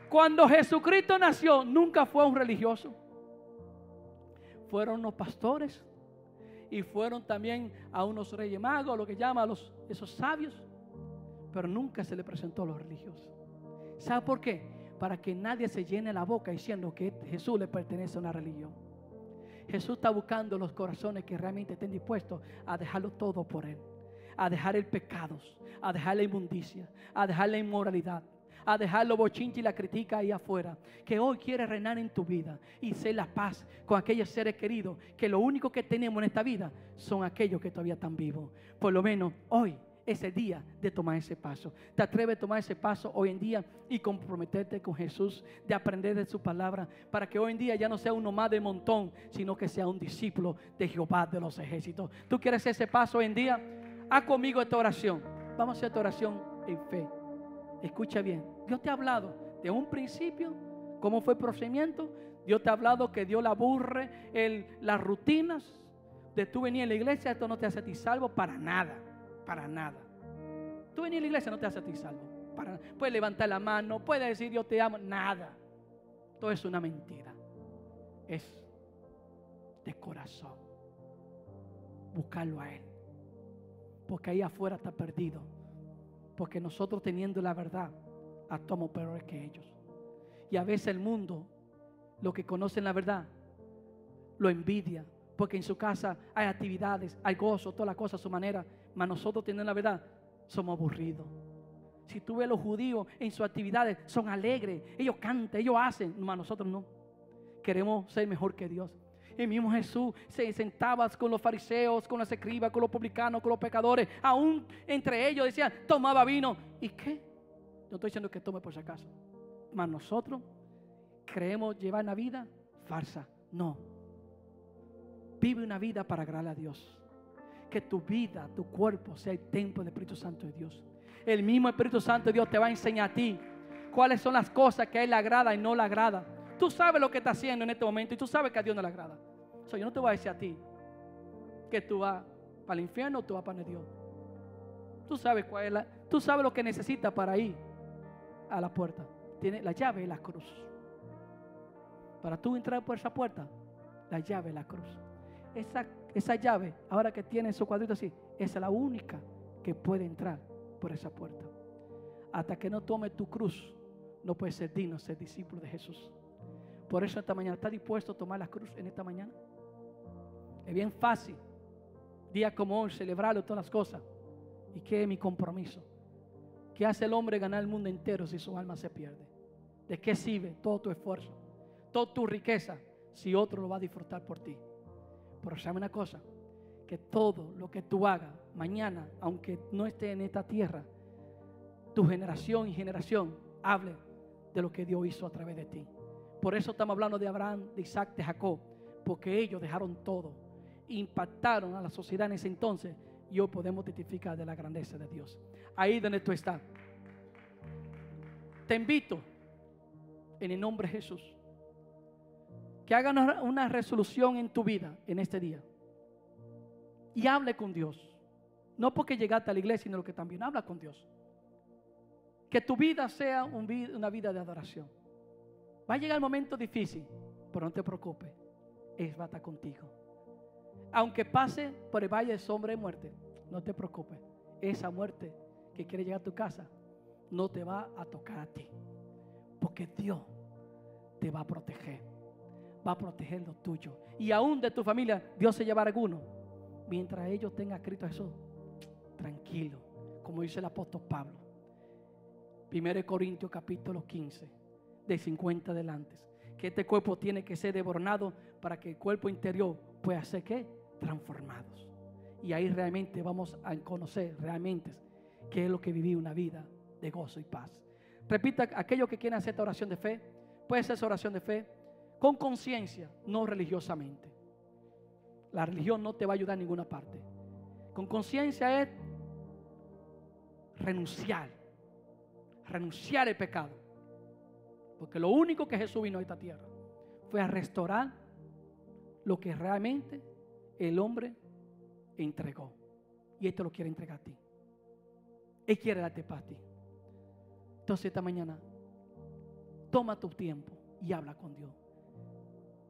cuando Jesucristo nació, nunca fue un religioso. Fueron los pastores y fueron también a unos reyes magos, lo que llama a los, esos sabios, pero nunca se le presentó a los religiosos. ¿Sabe por qué? Para que nadie se llene la boca diciendo que Jesús le pertenece a una religión. Jesús está buscando los corazones que realmente estén dispuestos a dejarlo todo por Él. A dejar el pecado, a dejar la inmundicia, a dejar la inmoralidad, a dejar lo bochinche y la crítica ahí afuera. Que hoy quiere reinar en tu vida y ser la paz con aquellos seres queridos que lo único que tenemos en esta vida son aquellos que todavía están vivos. Por lo menos hoy es el día de tomar ese paso. Te atreves a tomar ese paso hoy en día y comprometerte con Jesús, de aprender de su palabra, para que hoy en día ya no sea uno más de montón, sino que sea un discípulo de Jehová de los ejércitos. ¿Tú quieres ese paso hoy en día? Haz conmigo esta oración. Vamos a hacer esta oración en fe. Escucha bien. Dios te ha hablado de un principio, cómo fue el procedimiento. Dios te ha hablado que Dios le aburre el, las rutinas de tú venir a la iglesia. Esto no te hace a ti salvo para nada para nada. Tú venir a la iglesia no te hace a ti salvo. Puedes levantar la mano, puedes decir yo te amo, nada. Todo es una mentira. Es de corazón. Buscarlo a Él. Porque ahí afuera está perdido. Porque nosotros teniendo la verdad, actuamos peores que ellos. Y a veces el mundo, los que conocen la verdad, lo envidia. Porque en su casa hay actividades, hay gozo, todas las cosas a su manera. Mas nosotros tienen la verdad, somos aburridos. Si tú ves a los judíos en sus actividades, son alegres, ellos cantan, ellos hacen, mas nosotros no. Queremos ser mejor que Dios. El mismo Jesús se sentaba con los fariseos, con los escribas, con los publicanos, con los pecadores. Aún entre ellos decían, tomaba vino. ¿Y qué? No estoy diciendo que tome por si acaso. Mas nosotros creemos llevar una vida falsa. No. Vive una vida para agradar a Dios que tu vida, tu cuerpo sea el templo del Espíritu Santo de Dios. El mismo Espíritu Santo de Dios te va a enseñar a ti cuáles son las cosas que a Él le agrada y no le agrada. Tú sabes lo que está haciendo en este momento y tú sabes que a Dios no le agrada. So, yo no te voy a decir a ti que tú vas para el infierno o tú vas para el Dios. Tú sabes cuál es la, tú sabes lo que necesitas para ir a la puerta. Tiene la llave y la cruz. Para tú entrar por esa puerta, la llave y la cruz. Esa esa llave, ahora que tiene su cuadrito así, es la única que puede entrar por esa puerta. Hasta que no tome tu cruz, no puedes ser digno, ser discípulo de Jesús. Por eso esta mañana, ¿está dispuesto a tomar la cruz en esta mañana? Es bien fácil, día como hoy, celebrarlo todas las cosas. ¿Y qué es mi compromiso? ¿Qué hace el hombre ganar el mundo entero si su alma se pierde? ¿De qué sirve todo tu esfuerzo, toda tu riqueza si otro lo va a disfrutar por ti? Pero sabe una cosa, que todo lo que tú hagas mañana, aunque no esté en esta tierra, tu generación y generación hable de lo que Dios hizo a través de ti. Por eso estamos hablando de Abraham, de Isaac, de Jacob, porque ellos dejaron todo, impactaron a la sociedad en ese entonces y hoy podemos testificar de la grandeza de Dios. Ahí donde tú estás. Te invito en el nombre de Jesús que hagas una resolución en tu vida en este día y hable con Dios. No porque llegaste a la iglesia, sino que también habla con Dios. Que tu vida sea una vida de adoración. Va a llegar el momento difícil, pero no te preocupes. Él va a estar contigo. Aunque pase por el valle de sombra de muerte, no te preocupes. Esa muerte que quiere llegar a tu casa no te va a tocar a ti. Porque Dios te va a proteger. Va a proteger lo tuyo. Y aún de tu familia, Dios se llevará alguno. Mientras ellos tengan escrito eso, tranquilo. Como dice el apóstol Pablo. 1 Corintios capítulo 15, de 50 adelante. Que este cuerpo tiene que ser devornado para que el cuerpo interior pueda ser ¿qué? transformados. Y ahí realmente vamos a conocer realmente qué es lo que vivir una vida de gozo y paz. Repita, aquellos que quieren hacer esta oración de fe, puede ser esa oración de fe con conciencia, no religiosamente. La religión no te va a ayudar en ninguna parte. Con conciencia es renunciar, renunciar el pecado. Porque lo único que Jesús vino a esta tierra fue a restaurar lo que realmente el hombre entregó. Y esto lo quiere entregar a ti. Él quiere darte para ti. Entonces esta mañana, toma tu tiempo y habla con Dios.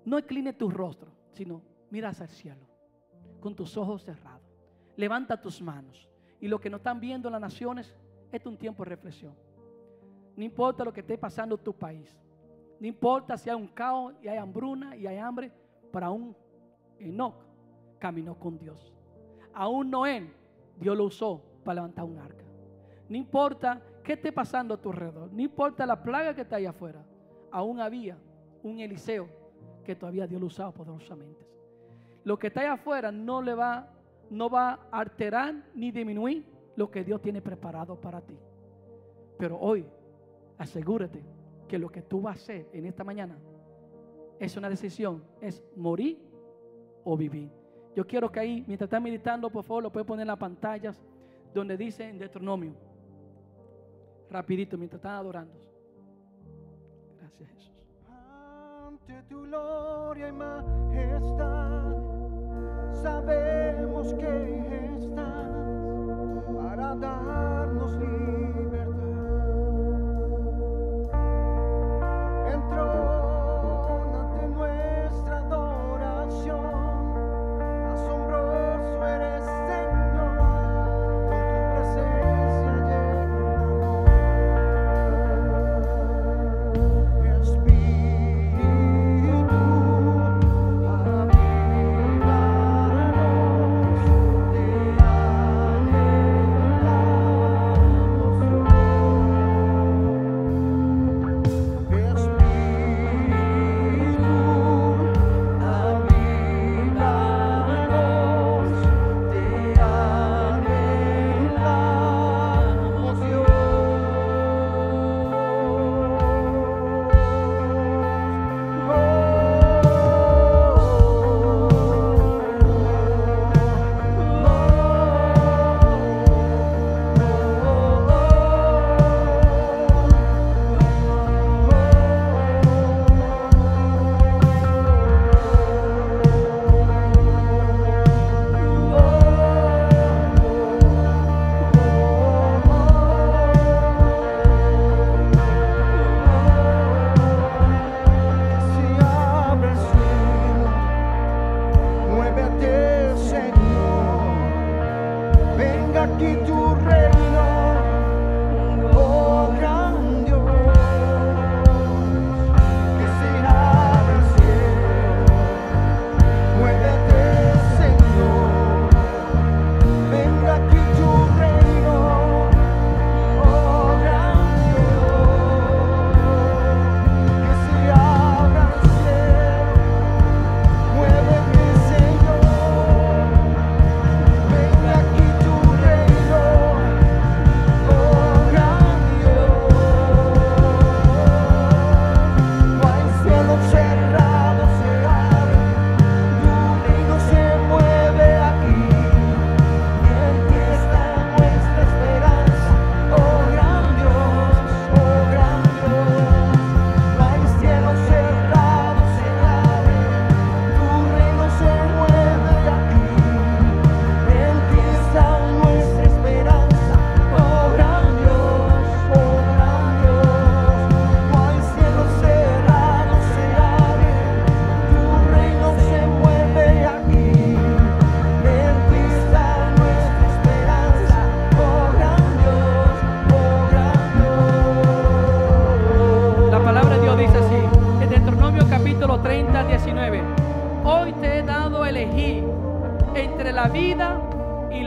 No incline tu rostro, sino mira hacia el cielo, con tus ojos cerrados. Levanta tus manos. Y lo que no están viendo las naciones, es un tiempo de reflexión. No importa lo que esté pasando en tu país. No importa si hay un caos y hay hambruna y hay hambre. Para un Enoch caminó con Dios. Aún Noé, Dios lo usó para levantar un arca. No importa qué esté pasando a tu alrededor, no importa la plaga que está ahí afuera, aún había un Eliseo que todavía Dios lo usaba poderosamente. Lo que está ahí afuera no le va, no va a alterar ni disminuir lo que Dios tiene preparado para ti. Pero hoy, asegúrate que lo que tú vas a hacer en esta mañana es una decisión, es morir o vivir. Yo quiero que ahí, mientras están meditando, por favor, lo pueden poner en las pantallas donde dice en Deuteronomio. Rapidito, mientras están adorando. Gracias Jesús. Ante tu gloria y majestad, sabemos que estás para darnos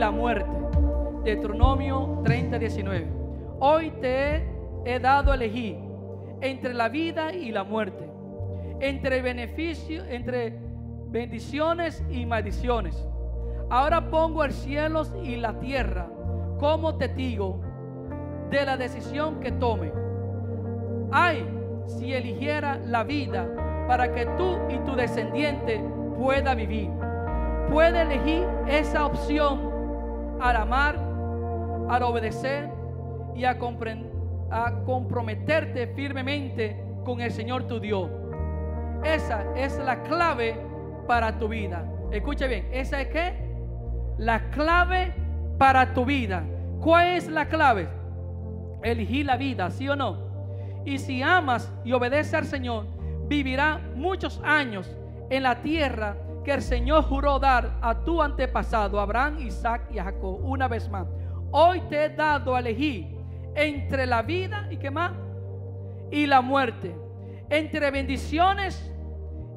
la muerte. Deuteronomio 30, 19. Hoy te he dado a elegir entre la vida y la muerte, entre beneficio, entre bendiciones y maldiciones. Ahora pongo el cielo y la tierra como testigo de la decisión que tome. Ay, si eligiera la vida para que tú y tu descendiente pueda vivir. Puede elegir esa opción al amar, al obedecer y a, comprometerte firmemente con el Señor tu Dios. Esa es la clave para tu vida. Escucha bien, ¿esa es qué? La clave para tu vida. ¿Cuál es la clave? Elegir la vida, ¿sí o no? Y si amas y obedeces al Señor, vivirá muchos años en la tierra que el Señor juró dar a tu antepasado, Abraham, Isaac y a Jacob. Una vez más, hoy te he dado a elegir entre la vida y qué más? Y la muerte, entre bendiciones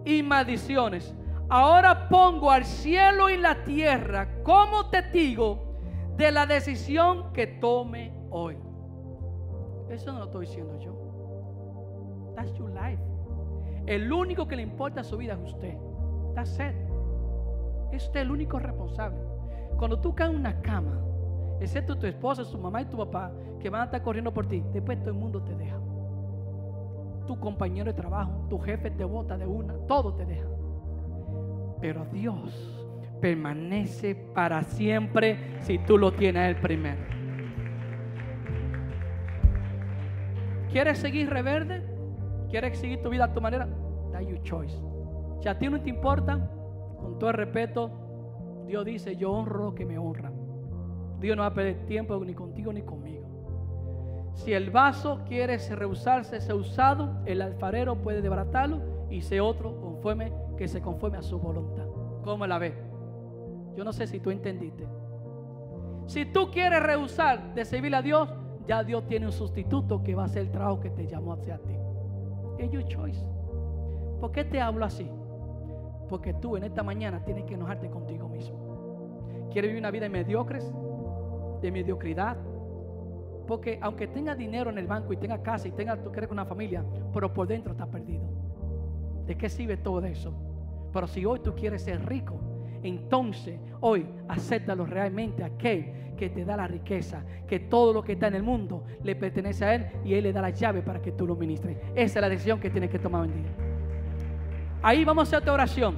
y maldiciones. Ahora pongo al cielo y la tierra como testigo de la decisión que tome hoy. Eso no lo estoy diciendo yo. That's your life. El único que le importa su vida es usted. That's it. Es usted el único responsable. Cuando tú caes en una cama, excepto tu esposa, su mamá y tu papá, que van a estar corriendo por ti, después todo el mundo te deja. Tu compañero de trabajo, tu jefe te bota de una, todo te deja. Pero Dios permanece para siempre si tú lo tienes el primero. ¿Quieres seguir reverde? ¿Quieres seguir tu vida a tu manera? Da your choice. Si a ti no te importa, con todo el respeto, Dios dice, yo honro lo que me honra. Dios no va a perder tiempo ni contigo ni conmigo. Si el vaso quiere rehusarse ser usado, el alfarero puede desbaratarlo y ser otro conforme que se conforme a su voluntad. ¿Cómo la ve? Yo no sé si tú entendiste. Si tú quieres rehusar de servir a Dios, ya Dios tiene un sustituto que va a hacer el trabajo que te llamó hacia ti. Es your choice. ¿Por qué te hablo así? Porque tú en esta mañana tienes que enojarte contigo mismo. ¿Quieres vivir una vida de mediocres? De mediocridad. Porque aunque tenga dinero en el banco y tenga casa y tenga tú crees una familia, pero por dentro está perdido. ¿De qué sirve todo eso? Pero si hoy tú quieres ser rico, entonces hoy acéptalo realmente a aquel que te da la riqueza, que todo lo que está en el mundo le pertenece a Él y Él le da la llave para que tú lo ministres. Esa es la decisión que tienes que tomar hoy en día. Ahí vamos a hacer otra oración.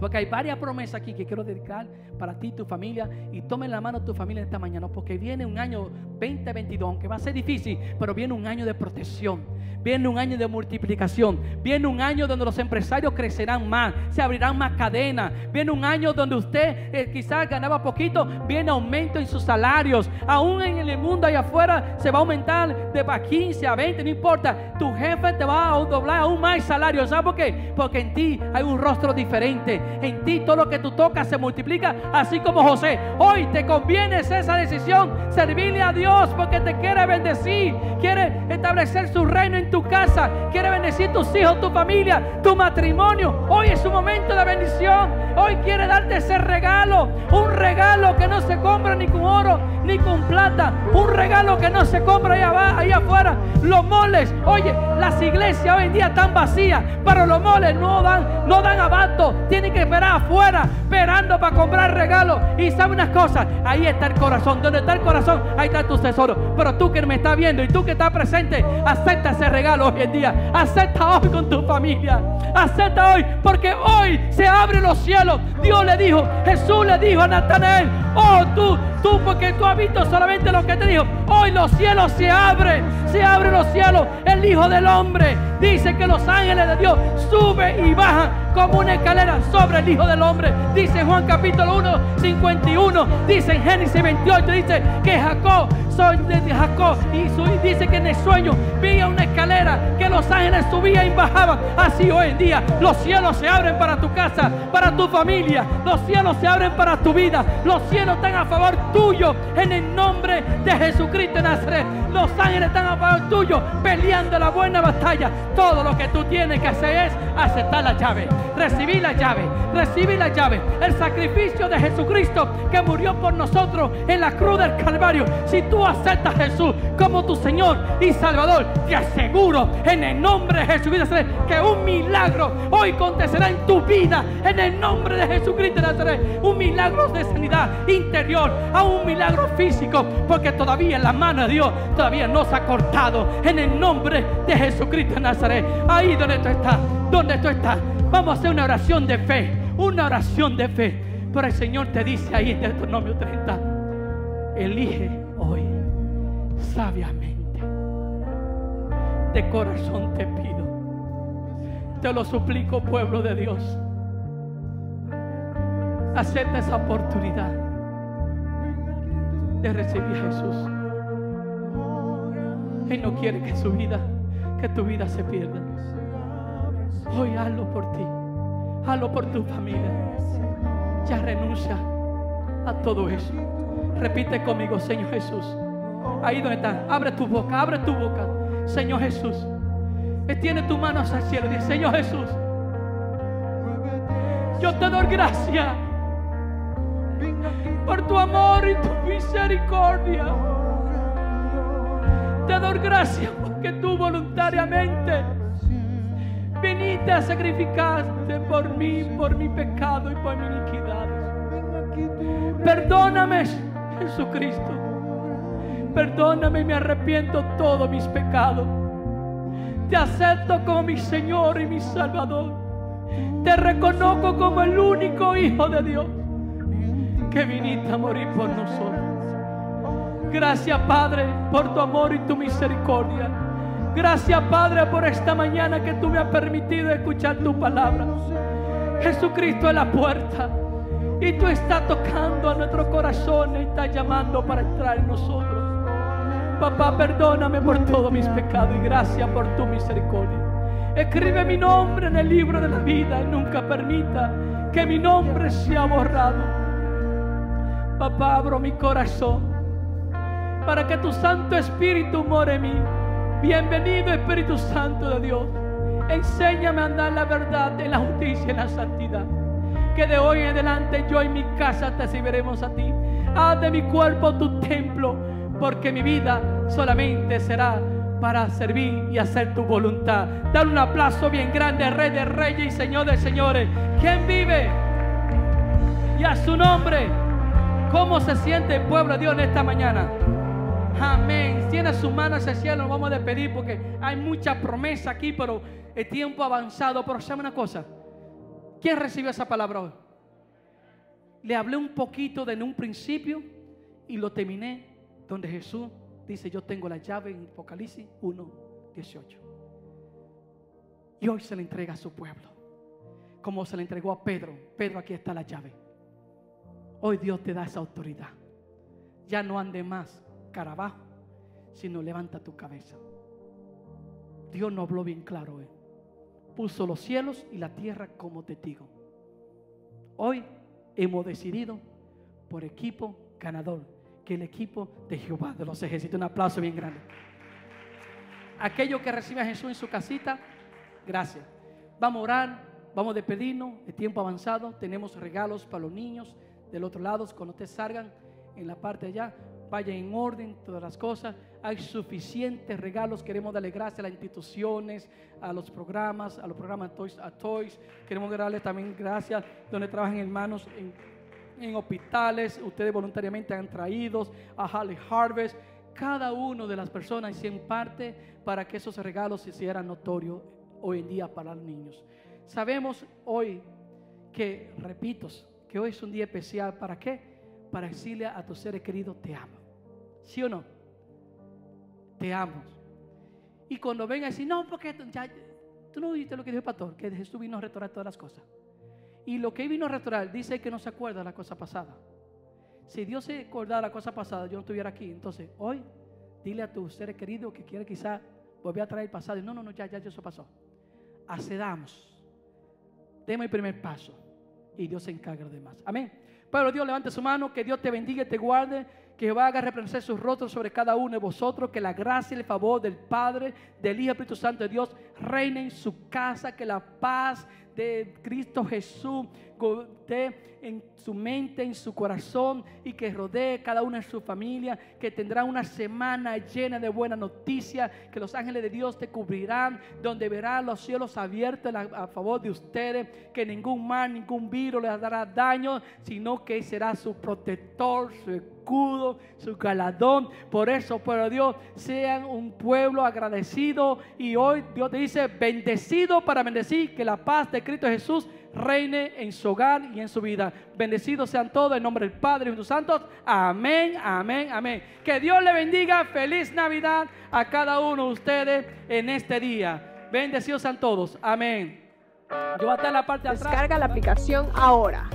Porque hay varias promesas aquí que quiero dedicar para ti tu familia. Y tomen la mano tu familia esta mañana. Porque viene un año 2022, aunque va a ser difícil, pero viene un año de protección. Viene un año de multiplicación. Viene un año donde los empresarios crecerán más. Se abrirán más cadenas. Viene un año donde usted eh, quizás ganaba poquito. Viene aumento en sus salarios. Aún en el mundo allá afuera se va a aumentar de a 15 a 20. No importa. Tu jefe te va a doblar aún más salario. ¿Sabes por qué? Porque en ti hay un rostro diferente. En ti todo lo que tú tocas se multiplica. Así como José. Hoy te conviene esa decisión. Servirle a Dios porque te quiere bendecir. Quiere establecer su reino en tu casa. Quiere bendecir tus hijos, tu familia, tu matrimonio. Hoy es un momento de bendición. Hoy quiere darte ese regalo. Un regalo que no se compra ni con oro ni con plata. Un regalo que no se compra allá, allá afuera. Los moles. Oye, las iglesias hoy en día están vacías. Pero los moles no dan, no dan abasto. Tienen que esperar afuera, esperando para comprar regalos. Y sabe unas cosas, ahí está el corazón. Donde está el corazón, ahí está tu tesoro. Pero tú que me estás viendo y tú que estás presente, acepta ese regalo hoy en día. Acepta hoy con tu familia. Acepta hoy, porque hoy se abren los cielos. Dios le dijo, Jesús le dijo a Natanael, oh tú, tú, porque tú has visto solamente lo que te dijo. Hoy los cielos se abren, se abren los cielos. El Hijo del Hombre dice que los ángeles de Dios suben y bajan como una escalera sobre el Hijo del Hombre. Dice Juan capítulo 1, 51. Dice en Génesis 28, dice que Jacob, soy de Jacob, y dice que en el sueño veía una escalera que los ángeles subían y bajaban. Así hoy en día los cielos se abren para tu casa, para tu familia. Los cielos se abren para tu vida. Los cielos están a favor tuyo en el nombre de Jesucristo de Nazaret. Los ángeles están a favor tuyo peleando la buena batalla. Todo lo que tú tienes que hacer es aceptar la llave, recibir la llave, recibir la llave. El sacrificio de Jesucristo que murió por nosotros en la cruz del Calvario. Si tú aceptas a Jesús como tu Señor y Salvador, te aseguro en el nombre de Jesucristo de que un milagro hoy acontecerá en tu vida en el nombre de Jesucristo de Nazaret. Un milagro de sanidad interior, a un milagro físico, porque todavía la mano de Dios todavía no se ha cortado en el nombre de Jesucristo de Nazaret. Ahí donde tú estás, donde tú estás, vamos a hacer una oración de fe, una oración de fe. Pero el Señor te dice ahí en Deuteronomio 30, elige hoy sabiamente. De corazón te pido. Te lo suplico, pueblo de Dios. Acepta esa oportunidad de recibir a Jesús. Él no quiere que su vida, que tu vida se pierda. Hoy hazlo por ti, hazlo por tu familia. Ya renuncia a todo eso. Repite conmigo, Señor Jesús. Ahí donde está, abre tu boca, abre tu boca, Señor Jesús. Extiende tu mano hacia el cielo y dice, Señor Jesús, yo te doy gracias por tu amor y tu misericordia. Te doy gracias porque tú voluntariamente viniste a sacrificarte por mí, por mi pecado y por mi iniquidad. Perdóname, Jesucristo. Perdóname y me arrepiento todos mis pecados. Te acepto como mi Señor y mi Salvador. Te reconozco como el único Hijo de Dios que viniste a morir por nosotros. Gracias Padre por tu amor y tu misericordia. Gracias Padre por esta mañana que tú me has permitido escuchar tu palabra. Jesucristo es la puerta y tú estás tocando a nuestro corazón y estás llamando para entrar en nosotros. Papá, perdóname por todos mis pecados y gracias por tu misericordia. Escribe mi nombre en el libro de la vida y nunca permita que mi nombre sea borrado. Papá, abro mi corazón para que tu Santo Espíritu more en mí. Bienvenido Espíritu Santo de Dios. Enséñame a andar la verdad, la justicia y en la santidad. Que de hoy en adelante yo y mi casa te serviremos a ti. Haz de mi cuerpo tu templo, porque mi vida solamente será para servir y hacer tu voluntad. Dale un aplauso bien grande, Rey de Reyes y Señor de Señores. ¿Quién vive? Y a su nombre. ¿Cómo se siente el pueblo de Dios en esta mañana? Amén. Tiene sus manos hacia el cielo. Nos vamos a despedir porque hay mucha promesa aquí, pero el tiempo avanzado. Pero sabe una cosa. ¿Quién recibió esa palabra hoy? Le hablé un poquito de un principio y lo terminé donde Jesús dice: Yo tengo la llave en Apocalipsis 1, 18. Y hoy se le entrega a su pueblo, como se le entregó a Pedro. Pedro, aquí está la llave. Hoy Dios te da esa autoridad. Ya no ande más cara sino levanta tu cabeza. Dios no habló bien claro hoy. Puso los cielos y la tierra como testigo. Hoy hemos decidido por equipo ganador, que el equipo de Jehová de los ejércitos. Un aplauso bien grande. Aquello que recibe a Jesús en su casita, gracias. Vamos a orar, vamos a despedirnos. El tiempo avanzado, tenemos regalos para los niños del otro lado. Cuando ustedes salgan en la parte de allá, vaya en orden todas las cosas. Hay suficientes regalos. Queremos darle gracias a las instituciones, a los programas, a los programas Toys a Toys. Queremos darle también gracias donde trabajan hermanos en, en hospitales. Ustedes voluntariamente han traído a Holly Harvest. Cada uno de las personas hicieron parte para que esos regalos se hicieran notorios hoy en día para los niños. Sabemos hoy que, repito, hoy es un día especial. ¿Para qué? Para decirle a tus seres queridos, te amo. ¿Sí o no? Te amo. Y cuando venga a decir, no, porque tú no oíste lo que dijo el pastor, que Jesús vino a restaurar todas las cosas. Y lo que vino a restaurar dice que no se acuerda de la cosa pasada. Si Dios se acordara de la cosa pasada, yo no estuviera aquí. Entonces, hoy, dile a tus seres queridos que quiere quizá volver a traer el pasado. No, no, no, ya, ya, eso pasó. Accedamos. Demos el primer paso y Dios se encarga de demás. Amén. Pero Dios levante su mano, que Dios te bendiga y te guarde, que Jehová haga resplandecer sus rostros sobre cada uno de vosotros, que la gracia y el favor del Padre, del Hijo y Espíritu Santo de Dios reine en su casa, que la paz de Cristo Jesús en su mente, en su corazón y que rodee cada una de su familia, que tendrá una semana llena de buenas noticias, que los ángeles de Dios te cubrirán, donde verán los cielos abiertos a, favor de ustedes, que ningún mal, ningún virus les dará daño, sino que será su protector, su escudo, su galardón. Por eso, pueblo Dios, sean un pueblo agradecido y hoy Dios te dice, bendecido para bendecir, que la paz de Cristo Jesús reine en su hogar y en su vida. Bendecidos sean todos en nombre del Padre y de los santos. Amén, amén, amén. Que Dios le bendiga. Feliz Navidad a cada uno de ustedes en este día. Bendecidos sean todos. Amén. Yo a estar en la parte de atrás. Descarga la aplicación ahora.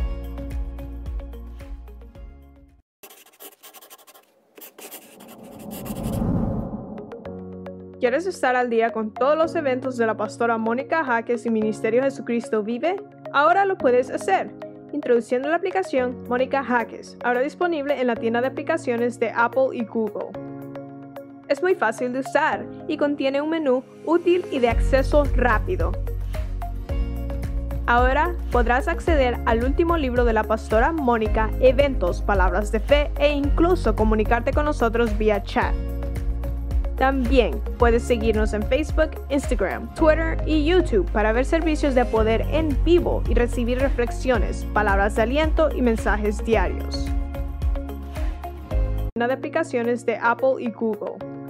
¿Quieres estar al día con todos los eventos de la pastora Mónica Jaques y Ministerio Jesucristo Vive? Ahora lo puedes hacer introduciendo la aplicación Mónica Jaques, ahora disponible en la tienda de aplicaciones de Apple y Google. Es muy fácil de usar y contiene un menú útil y de acceso rápido. Ahora podrás acceder al último libro de la pastora Mónica, eventos, palabras de fe e incluso comunicarte con nosotros vía chat. También puedes seguirnos en Facebook, Instagram, Twitter y YouTube para ver servicios de poder en vivo y recibir reflexiones, palabras de aliento y mensajes diarios. De aplicaciones de Apple y Google.